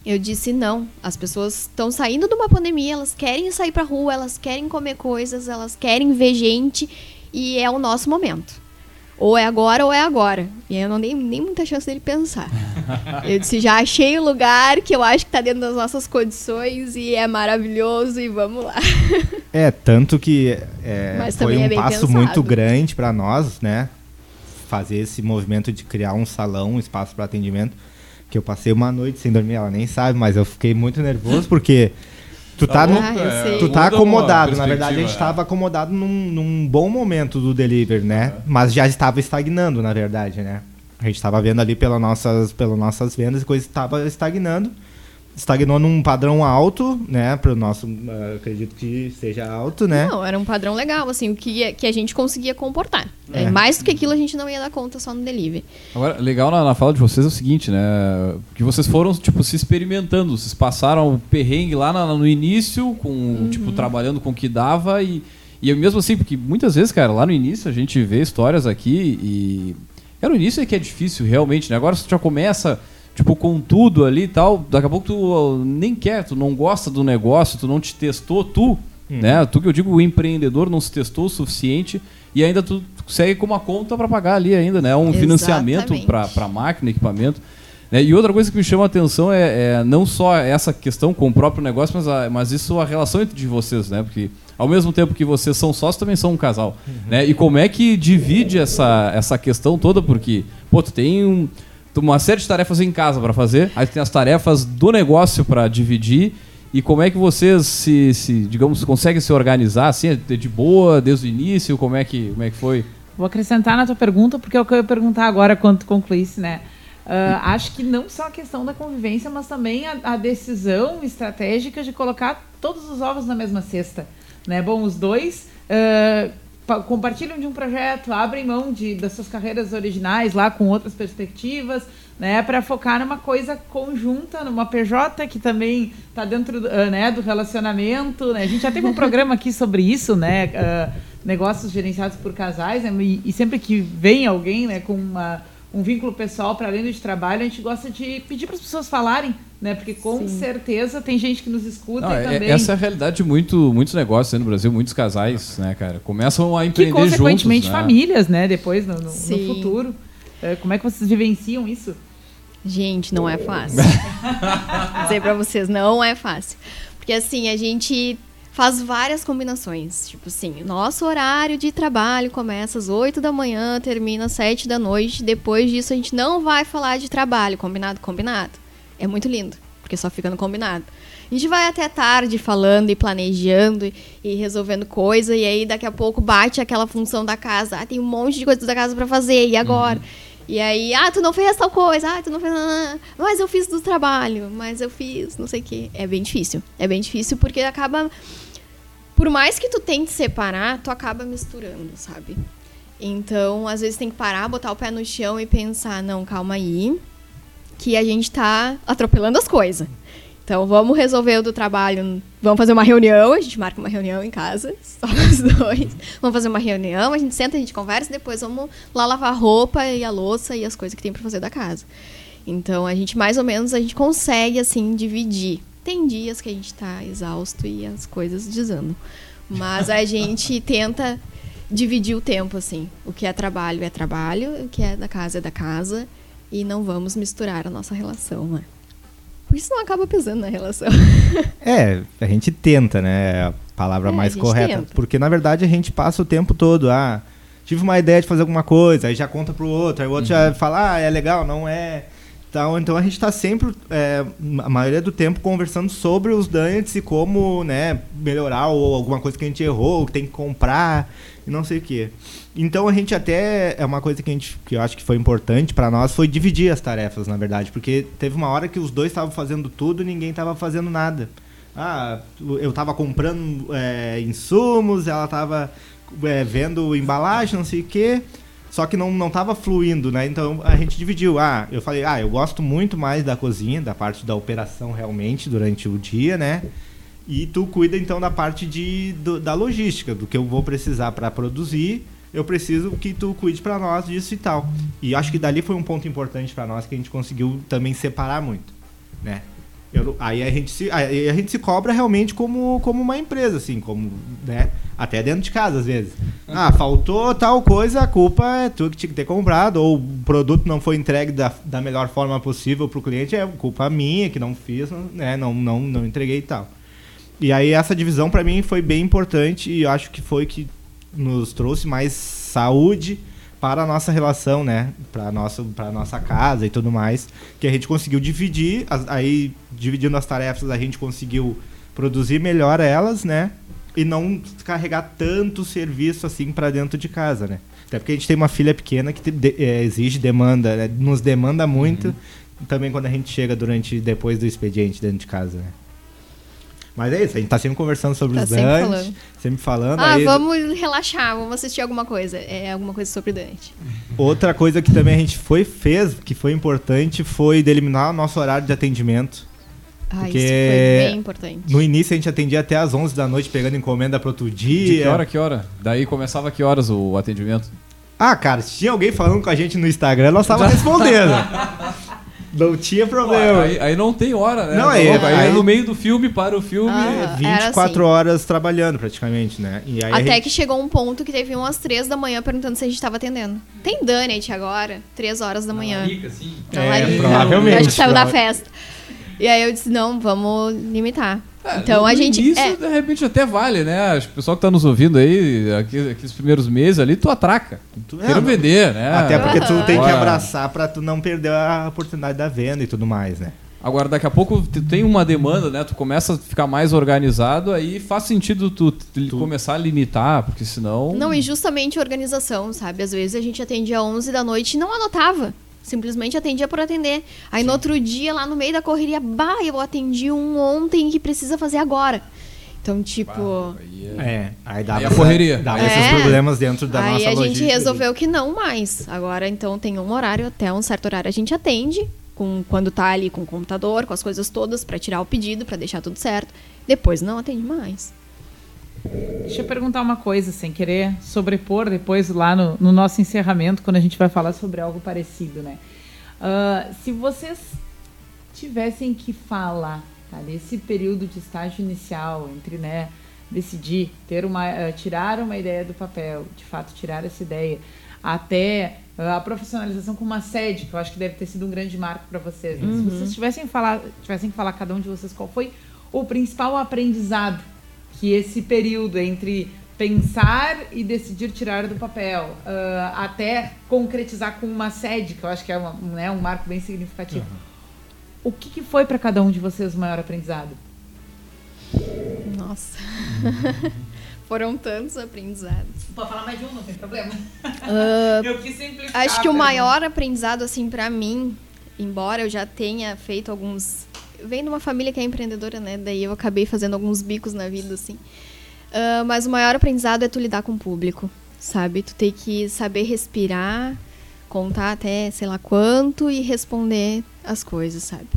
Eu disse não. As pessoas estão saindo de uma pandemia, elas querem sair pra rua, elas querem comer coisas, elas querem ver gente e é o nosso momento. Ou é agora ou é agora. E aí eu não dei nem muita chance dele pensar. Eu disse, já achei o lugar que eu acho que tá dentro das nossas condições e é maravilhoso e vamos lá. é tanto que é, foi um é passo pensado. muito grande para nós né fazer esse movimento de criar um salão um espaço para atendimento que eu passei uma noite sem dormir ela nem sabe mas eu fiquei muito nervoso porque tu tá no, Ah. Tu tá acomodado, na verdade a gente é. estava acomodado num, num bom momento do delivery, né? Mas já estava estagnando, na verdade, né? A gente estava vendo ali pelas nossas, pelas nossas vendas e coisa estava estagnando. Estagnou num padrão alto, né? Para o nosso, eh, acredito que seja alto, né? Não, era um padrão legal, assim, o que, que a gente conseguia comportar. É. É. Mais do que aquilo a gente não ia dar conta só no delivery. Agora, legal na, na fala de vocês é o seguinte, né? Que vocês foram, tipo, se experimentando. Vocês passaram o perrengue lá na- no início, com, tipo, trabalhando com o que dava e, e mesmo assim, porque muitas vezes, cara, lá no início a gente vê histórias aqui e... É no início é que é difícil, realmente, né? Agora você já começa, tipo, com tudo ali e tal, daqui a pouco tu nem quer, tu não gosta do negócio, tu não te testou, tu, né? Tu que eu digo, o empreendedor não se testou o suficiente e ainda tu segue com uma conta para pagar ali ainda, né? Um financiamento Exatamente. para para máquina, equipamento. Né? E outra coisa que me chama a atenção é, é não só essa questão com o próprio negócio, mas, a- mas isso a relação entre de vocês, né? Porque ao mesmo tempo que vocês são sócios, também são um casal. Né? E como é que divide essa, essa questão toda? Porque, pô, tu tem um, uma série de tarefas em casa para fazer, aí tem as tarefas do negócio para dividir. E como é que vocês se, se, digamos, conseguem se organizar assim, é de boa, desde o início? Como é que, como é que foi? Vou acrescentar na tua pergunta, porque é o que eu ia perguntar agora quando tu concluísse, né? Ah, acho que não só a questão da convivência, mas também a, a decisão estratégica de colocar todos os ovos na mesma cesta. Né? Bom, os dois pa- compartilham de um projeto, abrem mão de, das suas carreiras originais lá com outras perspectivas, né, para focar numa coisa conjunta, numa PJ que também está dentro do, ah, né, do relacionamento. Né? A gente já teve um programa aqui sobre isso, né, ah, negócios gerenciados por casais, né, e, e sempre que vem alguém né, com uma, um vínculo pessoal para além do de trabalho, a gente gosta de pedir para as pessoas falarem, né, porque com Sim. certeza tem gente que nos escuta Não, e é- também essa é a realidade de muito, muitos negócios né, no Brasil, muitos casais, né, cara? Começam a que empreender consequentemente juntos, né? famílias, né, depois no, no- no futuro. É, como é que vocês vivenciam isso? Gente, não é fácil. Dizer pra vocês, não é fácil. Porque assim, a gente faz várias combinações. Tipo assim, nosso horário de trabalho começa às 8 da manhã, termina às 7 da noite. Depois disso, a gente não vai falar de trabalho. Combinado? Combinado. É muito lindo, porque só fica no combinado. A gente vai até tarde falando e planejando e, resolvendo coisa, e aí daqui a pouco bate aquela função da casa. Ah, tem um monte de coisa da casa pra fazer, e agora? E aí, ah, tu não fez tal coisa, ah, tu não fez. Mas eu fiz do trabalho, mas eu fiz não sei o quê. É bem difícil. É bem difícil porque acaba. Por mais que tu tente separar, tu acaba misturando, sabe? Então, às vezes tem que parar, botar o pé no chão e pensar, não, calma aí, que a gente tá atropelando as coisas. Então, vamos resolver o do trabalho. Vamos fazer uma reunião, a gente marca uma reunião em casa, só nós dois. Vamos fazer uma reunião, a gente senta, a gente conversa, depois vamos lá lavar a roupa e a louça e as coisas que tem pra fazer da casa. Então, a gente mais ou menos a gente consegue assim dividir. Tem dias que a gente tá exausto e as coisas desandam. Mas a gente tenta dividir o tempo assim. O que é trabalho é trabalho, o que é da casa é da casa e não vamos misturar a nossa relação, né? Isso não acaba pesando na relação. É, a gente tenta, né? É a palavra É, a mais gente correta. tenta. Porque na verdade a gente passa o tempo todo, ah, tive uma ideia de fazer alguma coisa, aí já conta pro outro, aí o outro Uhum. já fala, ah, é legal, não é. Então, então a gente tá sempre, é, a maioria do tempo, conversando sobre os donuts e como, né, melhorar ou alguma coisa que a gente errou, ou que tem que comprar e não sei o quê. Então a gente até é uma coisa que a gente que eu acho que foi importante pra nós foi dividir as tarefas, na verdade, porque teve uma hora que os dois estavam fazendo tudo e ninguém tava fazendo nada. Ah, eu tava comprando é, insumos, ela tava é, vendo embalagem, não sei o quê. Só que não, não fluindo, né? Então a gente dividiu. Ah, eu falei, ah, eu gosto muito mais da cozinha, da parte da operação realmente durante o dia, né? E tu cuida então da parte de, do- da logística, do que eu vou precisar para produzir. Eu preciso que tu cuide para nós disso e tal. E acho que dali foi um ponto importante para nós que a gente conseguiu também separar muito, né? Eu- aí a gente se aí a gente se cobra realmente como, como uma empresa assim, como, né? Até dentro de casa às vezes. Ah, faltou tal coisa, a culpa é tu que tinha que ter comprado ou o produto não foi entregue da, da melhor forma possível pro cliente, é culpa minha que não fiz, né? Não não não entreguei e tal. E aí essa divisão para mim foi bem importante e eu acho que foi que nos trouxe mais saúde para a nossa relação, né? Para nossa para nossa casa e tudo mais, que a gente conseguiu dividir, aí dividindo as tarefas a gente conseguiu produzir melhor elas, né? E não carregar tanto serviço assim para dentro de casa, né? Até porque a gente tem uma filha pequena que te- de- é, exige demanda, né? nos demanda muito. Também quando a gente chega durante depois do expediente dentro de casa, né? Mas é isso, a gente tá sempre conversando sobre Tá os sempre Dante, falando. sempre falando. Ah, aí- vamos relaxar, vamos assistir alguma coisa. É alguma coisa sobre Dante. Outra coisa que também a gente foi fez, que foi importante, foi deliminar o nosso horário de atendimento. Ah, Porque isso foi bem importante. No início a gente atendia até às 11 da noite, pegando encomenda para outro dia. De que hora, que hora? Daí começava que horas o atendimento? Ah, cara, se tinha alguém falando com a gente no Instagram, nós tava respondendo. Não tinha problema. Aí, aí não tem hora, né? Não, aí- louco? aí, aí- é no meio do filme, para o filme. Ah, É era 24 assim. horas trabalhando praticamente, né? E aí Até gente- que chegou um ponto que teve umas três da manhã perguntando se a gente tava atendendo. Tem Donut agora, três horas da manhã. Rica, assim. Na É, larica. provavelmente, Acho que saiu da festa. E aí eu disse, não, vamos limitar. É, então no a gente. início, é, de repente, até vale, né? Acho que o pessoal que tá nos ouvindo aí, aqui- aqueles primeiros meses ali, tu atraca. Tu- Quero é, não- vender, né? Até porque tu Aham. tem que abraçar pra tu não perder a oportunidade da venda e tudo mais, né? Agora, daqui a pouco tu tem uma demanda, né? Tu começa a ficar mais organizado, aí faz sentido tu, tu começar a limitar, porque senão. Não, e justamente organização, sabe? Às vezes a gente atendia 11 da noite e não anotava. Simplesmente atendia por atender. Aí no outro dia, lá no meio da correria, bah, eu atendi um ontem que precisa fazer agora. Então, tipo. É, aí dava, Aí a correria. dava É. esses problemas dentro da aí nossa a gente logística. resolveu que não mais. Agora, então, tem um horário, até um certo horário a gente atende, com, quando tá ali com o computador, com as coisas todas, pra tirar o pedido, pra deixar tudo certo. Depois não atende mais. Deixa eu perguntar uma coisa, sem querer sobrepor depois lá no, no nosso encerramento, quando a gente vai falar sobre algo parecido, né? Ah, se vocês tivessem que falar, tá, desse período de estágio inicial, entre, né, decidir, ter uma, ah, tirar uma ideia do papel, de fato tirar essa ideia, até ah, a profissionalização com uma sede, que eu acho que deve ter sido um grande marco para vocês. né? Se vocês tivessem, falar, tivessem que falar, cada um de vocês, qual foi o principal aprendizado que esse período entre pensar e decidir tirar do papel ah, até concretizar com uma sede, que eu acho que é uma- um, né, um marco bem significativo. O que, que foi para cada um de vocês o maior aprendizado? Nossa. Foram tantos aprendizados. Pode falar mais de um, não tem problema. Ah, eu quis simplificar. Acho que o maior aprendizado, assim, pra mim, embora eu já tenha feito alguns. Vem de uma família que é empreendedora, né? Daí eu acabei fazendo alguns bicos na vida, assim. Ah, mas o maior aprendizado é tu lidar com o público, sabe? Tu tem que saber respirar, contar até sei lá quanto e responder as coisas, sabe?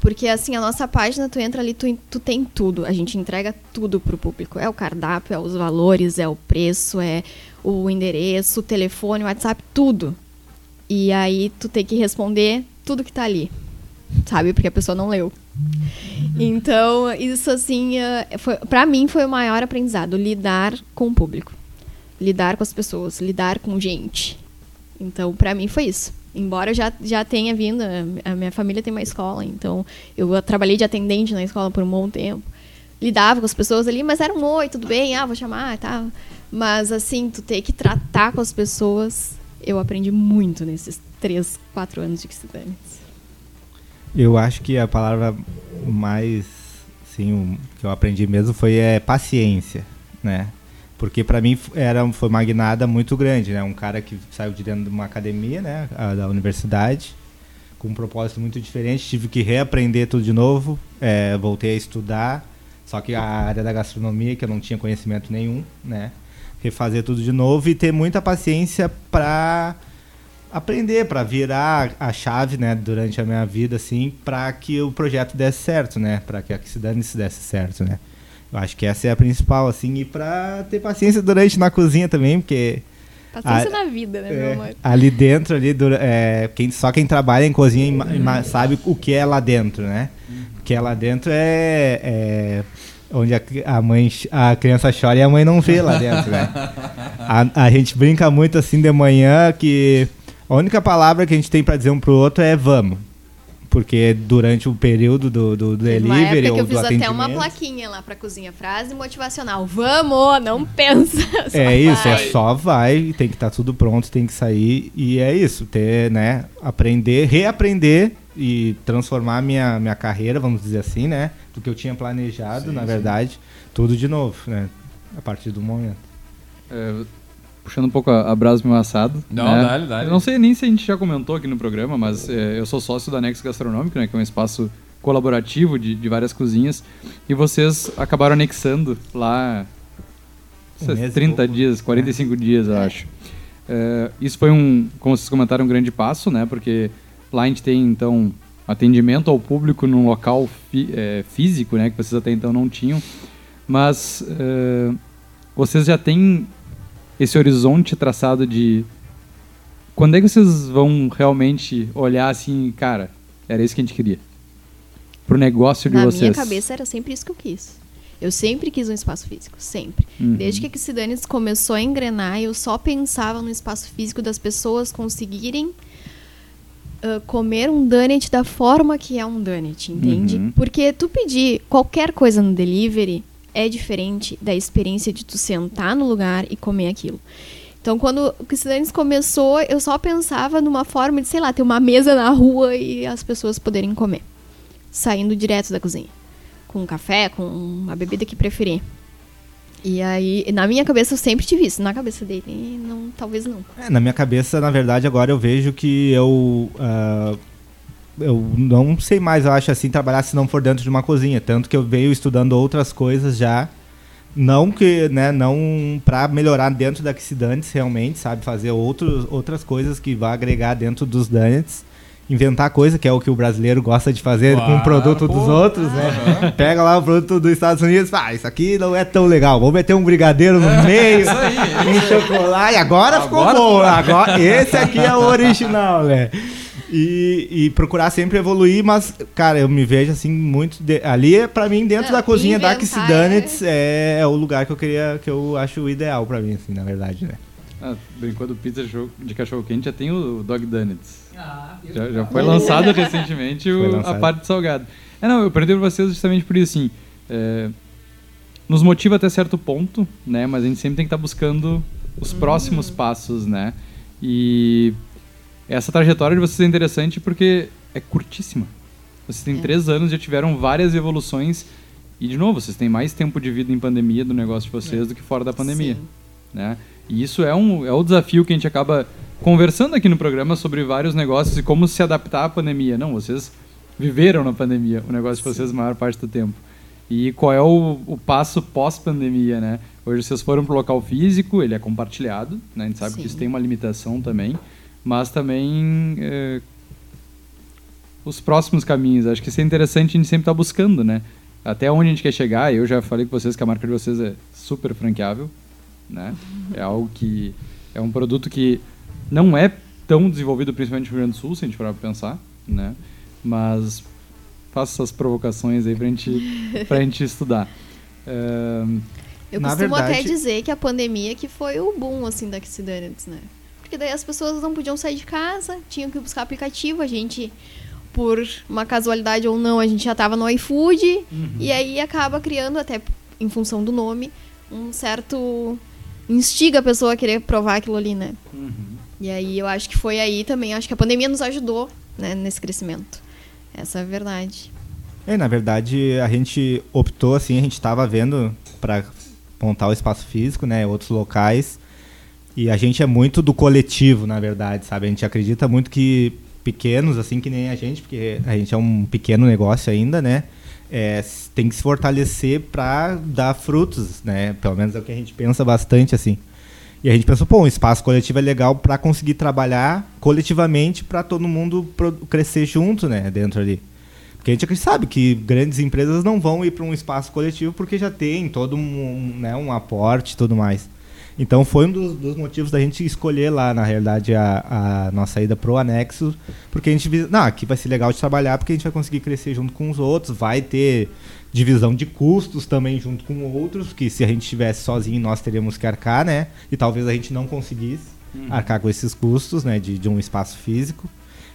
Porque assim, a nossa página, tu entra ali, tu, tu tem tudo. A gente entrega tudo pro público. É o cardápio, é os valores, é o preço, é o endereço, o telefone, o WhatsApp, tudo. E aí tu tem que responder tudo que tá ali. Sabe? Porque a pessoa não leu. Então, isso assim, eh, foi, pra mim foi o maior aprendizado, lidar com o público. Lidar com as pessoas, lidar com gente. Então, pra mim foi isso. Embora eu já, já tenha vindo, a minha família tem uma escola, então eu trabalhei de atendente na escola por um bom tempo. Lidava com as pessoas ali, mas era um oi, tudo bem, ah, vou chamar e tal. Mas assim, tu ter que tratar com as pessoas, eu aprendi muito nesses três, quatro anos de estudantes. Eu acho que a palavra mais, sim, que eu aprendi mesmo foi é, paciência, né? Porque pra mim era foi uma guinada muito grande, né? Um cara que saiu de dentro de uma academia, né, a- da universidade, com um propósito muito diferente, tive que reaprender tudo de novo, é, voltei a estudar, só que a área da gastronomia que eu não tinha conhecimento nenhum, né? Refazer tudo de novo e ter muita paciência pra aprender para virar a chave, né, durante a minha vida, assim, para que o projeto desse certo, né, para que a que se dane se desse certo, né. Eu acho que essa é a principal, assim, e para ter paciência durante na cozinha também, porque Paciência Ah, na vida, né, é, meu amor? ali dentro, ali, é, quem, só quem trabalha em cozinha ima- sabe o que é lá dentro, né? O que é lá dentro é, é onde a, a mãe, a criança chora e a mãe não vê lá dentro, né? A, a gente brinca muito assim de manhã que a única palavra que a gente tem para dizer um pro outro é vamos. Porque durante o período do, do delivery ou que eu do fiz atendimento... até uma plaquinha lá pra cozinha. Frase motivacional. Vamos, não pensa. É isso, vai. é só vai, tem que estar tudo pronto, tem que sair e é isso, ter, né, aprender, reaprender e transformar minha, minha carreira, vamos dizer assim, né, do que eu tinha planejado, na verdade, tudo de novo, né, a partir do momento. É, puxando um pouco a, a brasa meu assado. Não, né? dá-lhe, dá-lhe. Eu não sei nem se a gente já comentou aqui no programa, mas é, eu sou sócio da Anexo Gastronômico, né, que é um espaço colaborativo de, de várias cozinhas. E vocês acabaram anexando lá Um sei, mês e 30 pouco. dias, 45 dias, eu acho. É, isso foi um, como vocês comentaram, um grande passo, né? Porque lá a gente tem, então, atendimento ao público num local fi- é, físico, né? Que vocês até então não tinham. Mas é, vocês já têm esse horizonte traçado de quando é que vocês vão realmente olhar assim, cara, era isso que a gente queria? Pro negócio de Na vocês. minha cabeça era sempre isso que eu quis. Eu sempre quis um espaço físico, sempre. Uhum. Desde que a Xidanes começou a engrenar, eu só pensava no espaço físico das pessoas conseguirem ah, comer um donut da forma que é um donut, entende? Uhum. Porque tu pedir qualquer coisa no delivery é diferente da experiência de tu sentar no lugar e comer aquilo. Então, quando o Xidanes começou, eu só pensava numa forma de, sei lá, ter uma mesa na rua e as pessoas poderem comer. Saindo direto da cozinha com um café, com uma bebida que preferir. E aí, na minha cabeça eu sempre tive isso, na cabeça dele, não, talvez não. É, na minha cabeça, na verdade, agora eu vejo que eu. ah, eu não sei mais, eu acho assim, trabalhar se não for dentro de uma cozinha. Tanto que eu venho estudando outras coisas já Não que, né, não para melhorar dentro da Xidantes realmente, sabe, fazer outros, outras coisas que vá agregar dentro dos Donuts. Inventar coisa, que é o que o brasileiro gosta de fazer com o Claro, produto dos pô. outros, né? Pega lá o produto dos Estados Unidos, ah, isso aqui não é tão legal. Vamos meter um brigadeiro no meio, isso aí, um chocolate. Agora, ficou Agora bom. Agora, esse aqui é o original, né? E, e procurar sempre evoluir, mas, cara, eu me vejo assim muito. de- ali, é, pra mim, dentro Não, da cozinha da inventar Kissidanets, é... é o lugar que eu queria, que eu acho o ideal pra mim, assim, na verdade, né? Ah, brincou do pizza de cachorro quente, já tem o Dog Donuts. Ah? Já, já foi lançado recentemente o- Foi a lançado. parte de salgado. É, não, eu perguntei pra vocês justamente por isso, assim. é, nos motiva até certo ponto, né? Mas a gente sempre tem que estar buscando os próximos passos, né? E essa trajetória de vocês é interessante porque é curtíssima. Vocês têm É. três anos, já tiveram várias evoluções. E, de novo, vocês têm mais tempo de vida em pandemia do negócio de vocês do que fora da pandemia Sim. né? E isso é um é o desafio que a gente acaba conversando aqui no programa sobre vários negócios e como se adaptar à pandemia. Não, vocês viveram na pandemia, o negócio de vocês a maior parte do tempo. E qual é o, o passo pós-pandemia, né? Hoje vocês foram para o local físico, ele é compartilhado, né? A gente sabe Sim. que isso tem uma limitação também, mas também é, os próximos caminhos. Acho que isso é interessante a gente sempre estar buscando, né? Até onde a gente quer chegar. Eu já falei com vocês que a marca de vocês é super franqueável, né? É algo que é um produto que não é tão desenvolvido, principalmente no Rio Grande do Sul, se a gente pra pensar, né? Mas faço essas provocações aí pra gente, pra gente estudar. Ahn, Eu costumo até verdade- dizer que a pandemia que foi o boom, assim, da Kissidonuts, né? Porque daí as pessoas não podiam sair de casa, tinham que buscar aplicativo, a gente, por uma casualidade ou não, a gente já tava no iFood, Uhum. e aí acaba criando, até em função do nome, um certo... instiga a pessoa a querer provar aquilo ali, né? E aí eu acho que foi aí também, acho que a pandemia nos ajudou, né, nesse crescimento. Essa é a verdade. É, na verdade, a gente optou assim, a gente estava vendo para montar o espaço físico, né, outros locais. E a gente é muito do coletivo, na verdade, sabe? A gente acredita muito que pequenos, assim que nem a gente, porque a gente é um pequeno negócio ainda, né? é, tem que se fortalecer para dar frutos, né? Pelo menos é o que a gente pensa bastante, assim. E a gente pensou, pô, um espaço coletivo é legal para conseguir trabalhar coletivamente para todo mundo crescer junto, né? Dentro ali. Porque a gente sabe que grandes empresas não vão ir para um espaço coletivo porque já tem todo um, né, um aporte e tudo mais. Então foi um dos, dos motivos da gente escolher lá, na realidade, a, a nossa ida pro anexo, porque a gente viu, não, aqui vai ser legal de trabalhar porque a gente vai conseguir crescer junto com os outros, vai ter divisão de custos também junto com outros, que se a gente estivesse sozinho nós teríamos que arcar, né? E talvez a gente não conseguisse arcar com esses custos, né, de, de um espaço físico.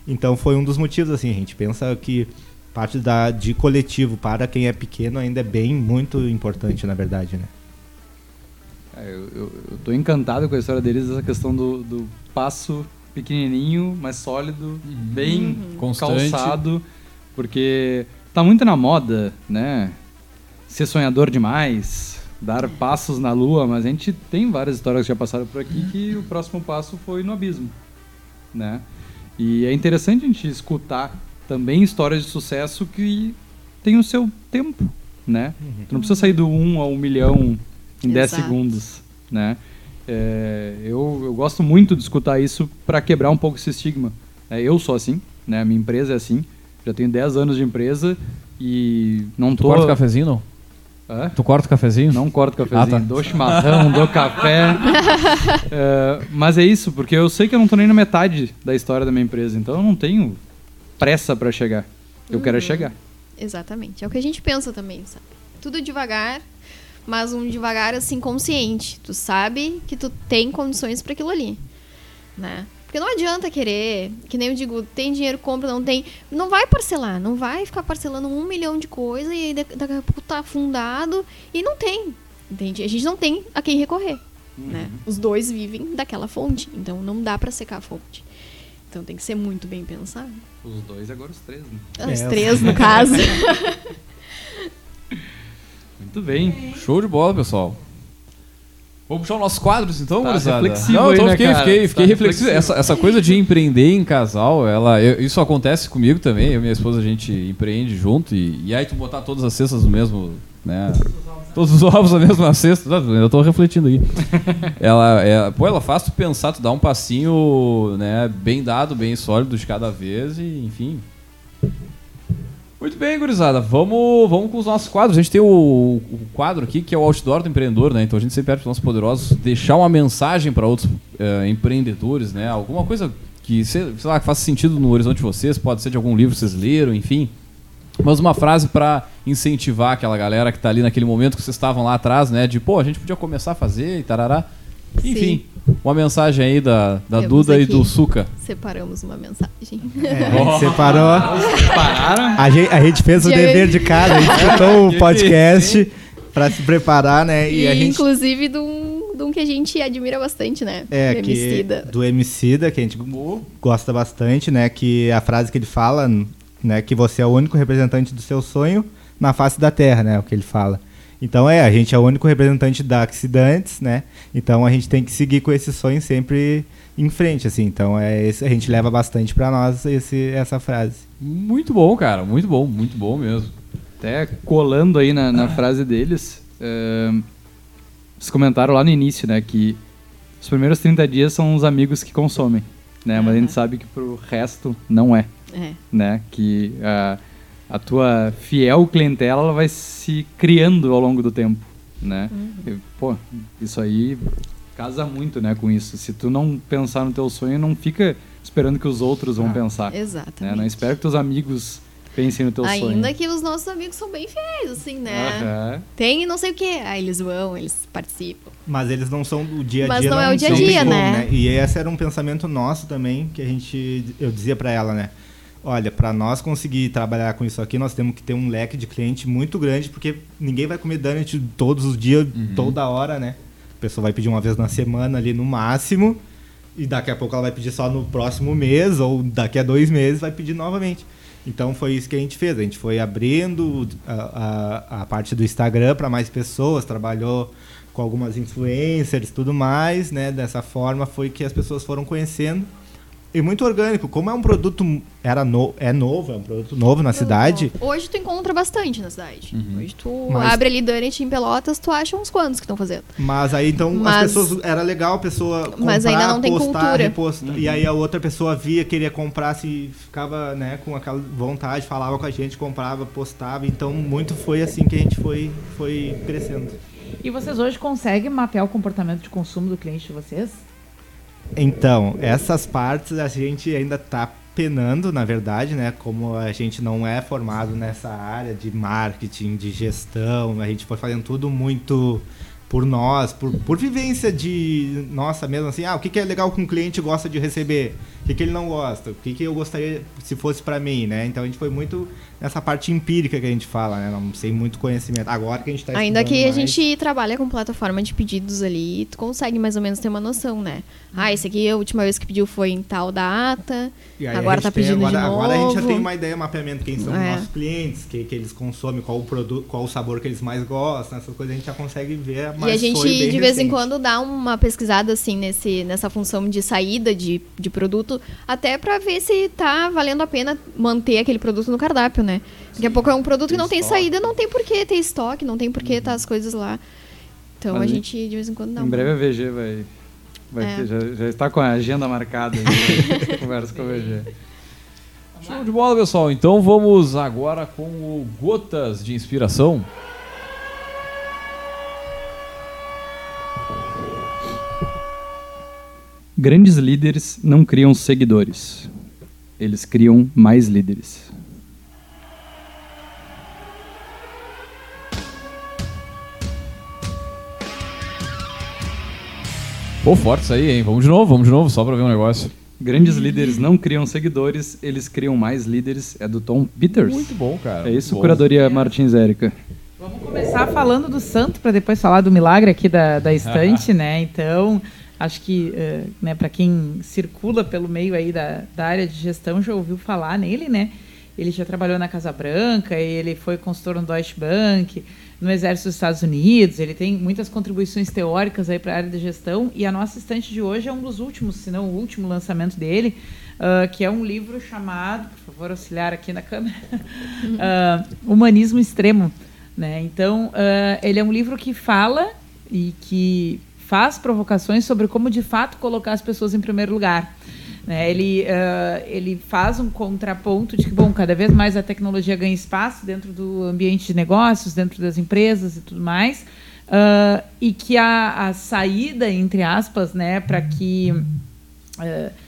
Então foi um dos motivos, assim, a gente pensa que parte da, de coletivo para quem é pequeno ainda é bem muito importante, na verdade, né? É, eu, tô encantado com a história deles, essa questão do, do passo pequenininho, mas sólido, bem Constante. calçado, porque tá muito na moda, né? Ser sonhador demais, dar passos na lua, mas a gente tem várias histórias que já passaram por aqui que o próximo passo foi no abismo, né? E é interessante a gente escutar também histórias de sucesso que tem o seu tempo, né? Tu não precisa sair do 1 ao 1 milhão em 10 Exato. segundos, né? É, eu, eu gosto muito de escutar isso para quebrar um pouco esse estigma. É, eu sou assim, né? A minha empresa é assim. Já tenho 10 anos de empresa e não Tu tô... corta o cafezinho, não? Hã? Tu corta o cafezinho? Não corto cafezinho, Ah, tá. dou chimarrão, dou café. É, mas é isso, porque eu sei que eu não tô nem na metade da história da minha empresa, então eu não tenho pressa para chegar. Eu quero é chegar. Exatamente. É o que a gente pensa também, sabe? Tudo devagar, mas um devagar assim consciente. Tu sabe que tu tem condições para aquilo ali, né? Porque não adianta querer, que nem eu digo, tem dinheiro, compra, não tem. Não vai parcelar, não vai ficar parcelando um milhão de coisas e aí daqui a pouco tá afundado e não tem. Entende? A gente não tem a quem recorrer. Né? Os dois vivem daquela fonte, então não dá para secar a fonte. Então tem que ser muito bem pensado. Os dois, agora os três, né? Os É, três, no caso. Muito bem. Show de bola, pessoal. Vamos puxar os nossos quadros, então, Tá gurizada? reflexivo Não, aí, então né, fiquei, cara? fiquei, fiquei Tá reflexivo. reflexivo. Essa, essa coisa de empreender em casal, ela, eu- isso acontece comigo também. Eu e minha esposa, a gente empreende junto. E, e aí tu botar todas as cestas no mesmo, né? Todos os ovos na mesma cesta. Eu tô refletindo aqui. ela, é, pô, ela faz tu pensar, tu dá um passinho, né, bem dado, bem sólido de cada vez e, enfim. Muito bem, gurizada. Vamos, vamos com os nossos quadros. A gente tem o, o quadro aqui que é o outdoor do empreendedor, né? Então a gente sempre pede para os nossos poderosos deixar uma mensagem para outros eh, empreendedores, né? Alguma coisa que, sei lá, que faça sentido no horizonte de vocês, pode ser de algum livro que vocês leram, enfim. Mas uma frase para incentivar aquela galera que está ali naquele momento que vocês estavam lá atrás, né? De, pô, a gente podia começar a fazer e tarará. Enfim, uma mensagem aí da, da Temos Duda e do Suca. Separamos uma mensagem. É, gente separou. Pararam? A gente, a gente fez o Já- dever de casa, a gente escutou o podcast para se preparar, né? E, E, a gente. inclusive de um, de um que a gente admira bastante, né? É, Do que Emicida. do Emicida, que a gente gosta bastante, né? Que a frase que ele fala, né? Que você é o único representante do seu sonho na face da Terra, né? O que ele fala. Então é, a gente é o único representante da Oxidantes, né? Então a gente tem que seguir com esse sonho sempre em frente, assim. Então é esse, a gente leva bastante para nós esse, essa frase. Muito bom, cara. Muito bom, muito bom mesmo. Até colando aí na, na frase deles, eh, eles comentaram lá no início, né, que os primeiros 30 dias são os amigos que consomem, né, mas a gente sabe que pro resto não é, É. né, que a, a tua fiel clientela ela vai se criando ao longo do tempo, né. E, pô, isso aí casa muito, né, com isso. Se tu não pensar no teu sonho, não fica esperando que os outros vão pensar, né, Exatamente. não espera que teus amigos pensem no teu sonho. Ainda que os nossos amigos são bem fiéis, assim, né? Aham. Tem não sei o que. Aí eles vão, eles participam. Mas eles não são do dia a Mas dia. não é o dia a não dia, como, né? E esse era um pensamento nosso também, que a gente. Eu dizia pra ela, né? Olha, para nós conseguir trabalhar com isso aqui, nós temos que ter um leque de cliente muito grande, porque ninguém vai comer donut todos os dias, toda hora, né? A pessoa vai pedir uma vez na semana ali no máximo, e daqui a pouco ela vai pedir só no próximo mês, ou daqui a dois meses vai pedir novamente. Então foi isso que a gente fez. A gente foi abrindo a, a, a parte do Instagram para mais pessoas, trabalhou com algumas influencers tudo mais, né? Dessa forma foi que as pessoas foram conhecendo. E muito orgânico. Como é um produto era no, é novo, é um produto novo na cidade. Hoje tu encontra bastante na cidade. Hoje tu Mas- abre ali Donut em Pelotas, tu acha uns quantos que estão fazendo. Mas aí então Mas- as pessoas era legal a pessoa comprar, Mas ainda não tem postar, cultura. repostar. E aí a outra pessoa via, queria comprar, se ficava, né, com aquela vontade, falava com a gente, comprava, postava. Então muito foi assim que a gente foi foi crescendo. E vocês hoje conseguem mapear o comportamento de consumo do cliente de vocês? Então, essas partes a gente ainda está penando, na verdade, né? Como a gente não é formado nessa área de marketing, de gestão, a gente foi fazendo tudo muito por nós, por, por vivência de nossa mesmo assim, ah, o que, que é legal que um cliente gosta de receber, o que, que ele não gosta, o que, que eu gostaria se fosse para mim, né? Então a gente foi muito nessa parte empírica que a gente fala, né? Não sei muito conhecimento. Agora que a gente está Ainda que a gente trabalha com plataforma de pedidos ali, tu consegue mais ou menos ter uma noção, né? Ah, esse aqui a última vez que pediu foi em tal data. E agora tá pedindo agora, de novo. Agora a gente já tem uma ideia, mapeamento, quem são É. os nossos clientes, que, que eles consomem, qual o produto, qual o sabor que eles mais gostam, essas coisas a gente já consegue ver. Mas e a gente, de vez em recente. quando, dá uma pesquisada, assim, nesse, nessa função de saída de, de produto, até pra ver se tá valendo a pena manter aquele produto no cardápio, né? Daqui a pouco é um produto que não tem saída, não tem por que ter estoque, não tem por que tá as coisas lá. Então Mas a gente, de vez em quando, dá Em breve a VG vai. vai É. ter- já, já está com a agenda marcada. aí, Conversa com a VG. Show de bola, pessoal. Então vamos agora com o Gotas de Inspiração. Grandes líderes não criam seguidores. Eles criam mais líderes. Pô, forte isso aí, hein? Vamos de novo, vamos de novo, só pra ver um negócio. Grandes líderes não criam seguidores, eles criam mais líderes. É do Tom Peters. Muito bom, cara. É isso, bom. curadoria Martins Érica. Vamos começar falando do santo para depois falar do milagre aqui da, da estante, né? Então, acho que eh, né, para quem circula pelo meio aí da, da área de gestão já ouviu falar nele, né? Ele já trabalhou na Casa Branca, ele foi consultor no Deutsche Bank, no Exército dos Estados Unidos, ele tem muitas contribuições teóricas aí para a área de gestão e a nossa estante de hoje é um dos últimos, se não o último lançamento dele, ah, que é um livro chamado, por favor, auxiliar aqui na câmera, ah, Humanismo Extremo. Né? Então, uh, ele é um livro que fala e que faz provocações sobre como de fato colocar as pessoas em primeiro lugar. Né? Ele, uh, ele faz um contraponto de que, bom, cada vez mais a tecnologia ganha espaço dentro do ambiente de negócios, dentro das empresas e tudo mais, uh, e que a, a, saída, entre aspas, né, para que. Uh,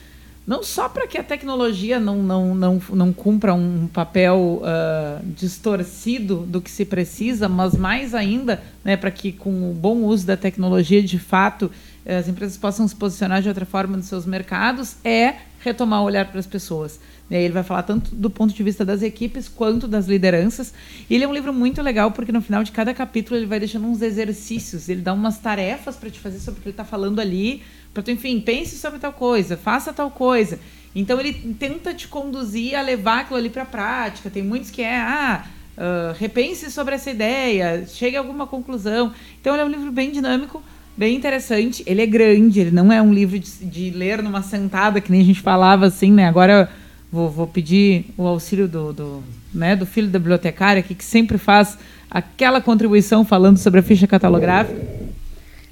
não só para que a tecnologia não, não, não, não cumpra um papel uh, distorcido do que se precisa, mas mais ainda né, para que, com o bom uso da tecnologia, de fato, as empresas possam se posicionar de outra forma nos seus mercados, é retomar o olhar para as pessoas. Aí ele vai falar tanto do ponto de vista das equipes quanto das lideranças. Ele é um livro muito legal porque no final de cada capítulo ele vai deixando uns exercícios, ele dá umas tarefas para te fazer sobre o que ele está falando ali, para enfim, pense sobre tal coisa, faça tal coisa. Então ele tenta te conduzir a levar aquilo ali para a prática. Tem muitos que é, ah, uh, repense sobre essa ideia, chegue a alguma conclusão. Então ele é um livro bem dinâmico, bem interessante. Ele é grande, ele não é um livro de, de ler numa sentada, que nem a gente falava assim, né? Agora vou, vou pedir o auxílio do, do, né, do filho da bibliotecária, que sempre faz aquela contribuição falando sobre a ficha catalográfica.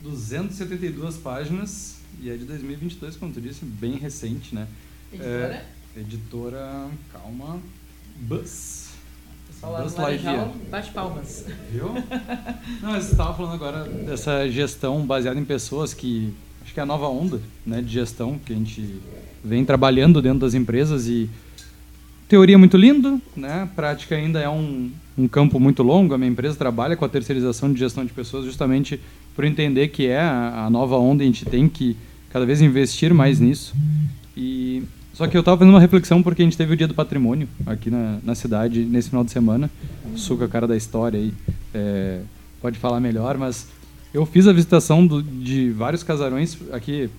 272 páginas e é de 2022, como tu disse, bem recente, né? Editora? É, editora, calma, Buzz. Pessoal Buzz Lightyear. Bate palmas. Viu? Não, mas você estava falando agora dessa gestão baseada em pessoas que acho que é a nova onda né, de gestão que a gente vem trabalhando dentro das empresas e teoria muito lindo, né? Prática ainda é um, um campo muito longo. A minha empresa trabalha com a terceirização de gestão de pessoas justamente por entender que é a, a nova onda e a gente tem que cada vez investir mais nisso. E só que eu estava fazendo uma reflexão porque a gente teve o Dia do Patrimônio aqui na, na cidade nesse final de semana. O Suca, cara da história aí, é, pode falar melhor, mas eu fiz a visitação do, de vários casarões aqui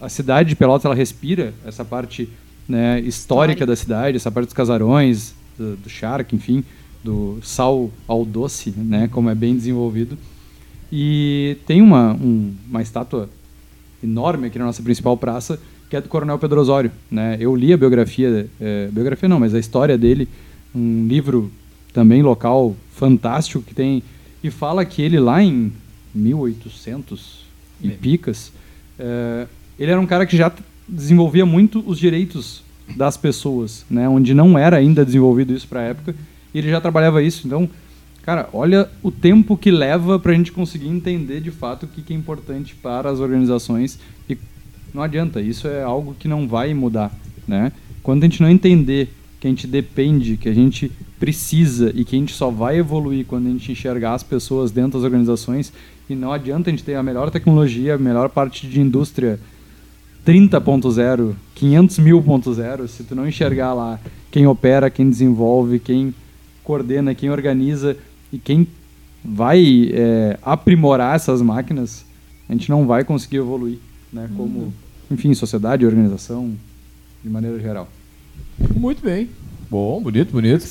a cidade de Pelotas ela respira essa parte né, histórica da cidade, essa parte dos casarões, do, do charque, enfim, do sal ao doce, né, como é bem desenvolvido. E tem uma, um, uma estátua enorme aqui na nossa principal praça, que é do Coronel Pedro Osório. Né? Eu li a biografia, é, biografia não, mas a história dele, um livro também local fantástico que tem e fala que ele lá em 1800 e picas é, ele era um cara que já desenvolvia muito os direitos das pessoas, né? Onde não era ainda desenvolvido isso para a época, e ele já trabalhava isso. Então, cara, olha o tempo que leva para a gente conseguir entender de fato o que, é importante para as organizações e não adianta, isso é algo que não vai mudar, né? Quando a gente não entender que a gente depende, que a gente precisa e que a gente só vai evoluir quando a gente enxergar as pessoas dentro das organizações e não adianta a gente ter a melhor tecnologia, a melhor parte de indústria 30.0, 500 mil.0, se tu não enxergar lá quem opera, quem desenvolve, quem coordena, quem organiza e quem vai é, aprimorar essas máquinas, a gente não vai conseguir evoluir, né? Como, uhum. enfim, sociedade, organização, de maneira geral. Muito bem. Bom, bonito, bonito.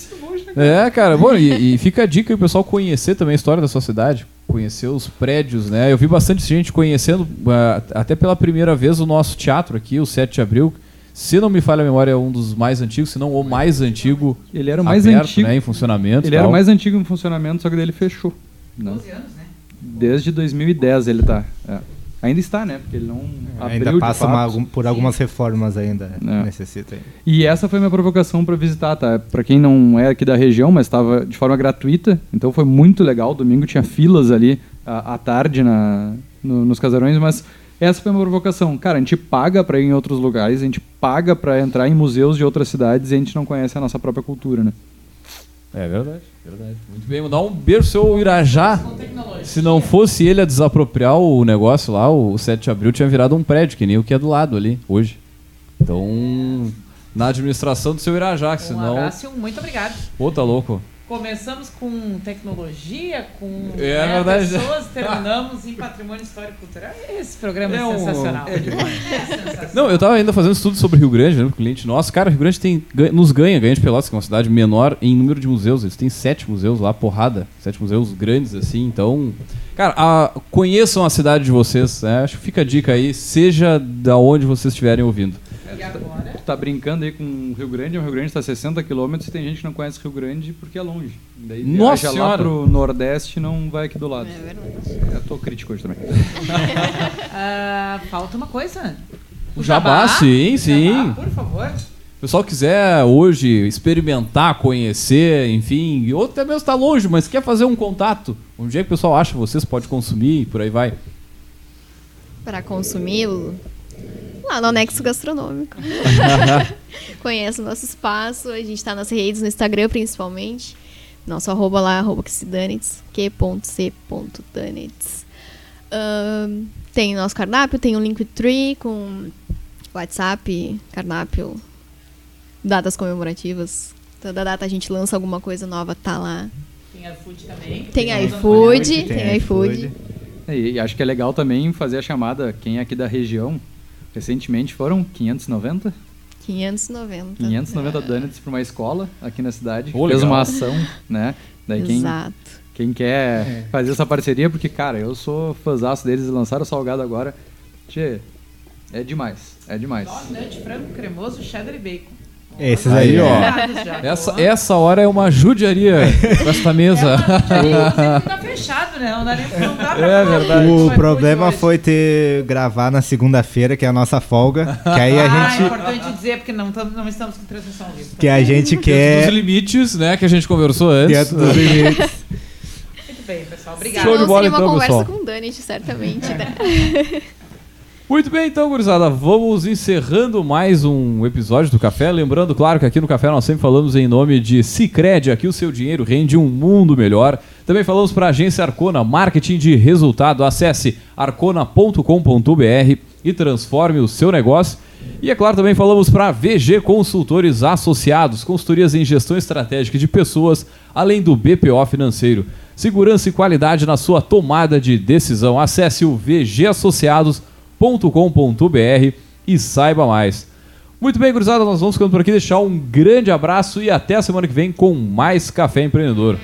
É, cara, bom, e, e fica a dica o pessoal conhecer também a história da sua cidade conhecer os prédios, né? Eu vi bastante gente conhecendo, uh, até pela primeira vez, o nosso teatro aqui, o 7 de abril. Se não me falha a memória, é um dos mais antigos, se não o mais antigo. Ele era o mais aberto, antigo. Né, em funcionamento. Ele era o mais antigo em funcionamento, só que ele fechou. 12 né? anos, né? Desde 2010 ele está. É. Ainda está, né? Porque ele não é, Ainda passa uma, por algumas reformas ainda, é. necessita. E essa foi minha provocação para visitar, tá? Para quem não é aqui da região, mas estava de forma gratuita, então foi muito legal. Domingo tinha filas ali à, à tarde na, no, nos casarões, mas essa foi uma provocação. Cara, a gente paga para ir em outros lugares, a gente paga para entrar em museus de outras cidades e a gente não conhece a nossa própria cultura, né? É verdade, verdade. Muito bem, mandar um beijo seu Irajá. Se não fosse ele a desapropriar o negócio lá, o 7 de abril tinha virado um prédio, que nem o que é do lado ali, hoje. Então, na administração do seu Irajá, que um senão. Um abraço e um muito obrigado. Pô, tá louco. Começamos com tecnologia, com é, né, verdade. pessoas, terminamos em patrimônio histórico cultural. Esse programa é, é sensacional. É. É sensacional. Não, eu estava ainda fazendo estudo sobre Rio Grande, né, o cliente nosso. Cara, Rio Grande tem, nos ganha, ganha de Pelotas, que é uma cidade menor em número de museus. Eles têm sete museus lá, porrada. Sete museus grandes, assim. Então, cara, a, conheçam a cidade de vocês. Né? Acho que fica a dica aí, seja da onde vocês estiverem ouvindo. E agora? tu tá brincando aí com o Rio Grande, o Rio Grande tá 60 quilômetros e tem gente que não conhece Rio Grande porque é longe. Daí Nossa viaja lá Senhora! pro Nordeste e não vai aqui do lado. É verdade. Eu tô crítico hoje também. Ah, falta uma coisa. O jabá, sim, O sim. jabá, por favor. O pessoal quiser hoje experimentar, conhecer, enfim, ou até mesmo está longe, mas quer fazer um contato, onde é que o pessoal acha vocês, pode consumir e por aí vai. Para consumi-lo, lá no Anexo Gastronômico. Conhece o nosso espaço, a gente está nas redes, no Instagram principalmente. Nosso arroba lá, arroba que se danets, q.c.danets. Ahn, tem nosso cardápio, tem um Linktree com WhatsApp, cardápio, datas comemorativas. Toda data a gente lança alguma coisa nova, tá lá. Tem iFood também. Tem iFood, tem iFood. É, E acho que é legal também fazer a chamada, quem é aqui da região, recentemente foram 590? 590. 590 donuts para uma escola aqui na cidade. Ô, Fez uma ação, né? Daí quem, Exato. quem quer fazer essa parceria, porque, cara, eu sou fãzaço deles e lançaram o salgado agora. Tchê, é demais, é demais. Donut, frango cremoso, cheddar e bacon. Esses Aí, aí, ó. Essa, essa hora é uma judiaria desta mesa. Inclusive, tá fechado, né? Não dá nem não dá pra É verdade. O problema foi ter gravar na segunda-feira, que é a nossa folga, que aí a Ah, é gente importante dizer, porque não, não estamos com transmissão ao vivo. que a gente Dentro dos quer limites, né, que a gente conversou antes. dentro dos limites. Muito bem, pessoal. Obrigada. Show de bola, seria uma então, conversa pessoal. com o Dani, certamente, né? Muito bem, então, gurizada, vamos encerrando mais um episódio do Café. Lembrando, claro, que aqui no Café nós sempre falamos em nome de Cicred, aqui o seu dinheiro rende um mundo melhor. Também falamos para a agência Arcona, marketing de resultado. Acesse arcona.com.br e transforme o seu negócio. E é claro, também falamos para VG Consultores Associados, consultorias em gestão estratégica de pessoas, além do BPO financeiro. Segurança e qualidade na sua tomada de decisão. Acesse o vgassociados.com.br e saiba mais. Muito bem, gurizada, nós vamos ficando por aqui. Deixar um grande abraço e até a semana que vem com mais Café Empreendedor.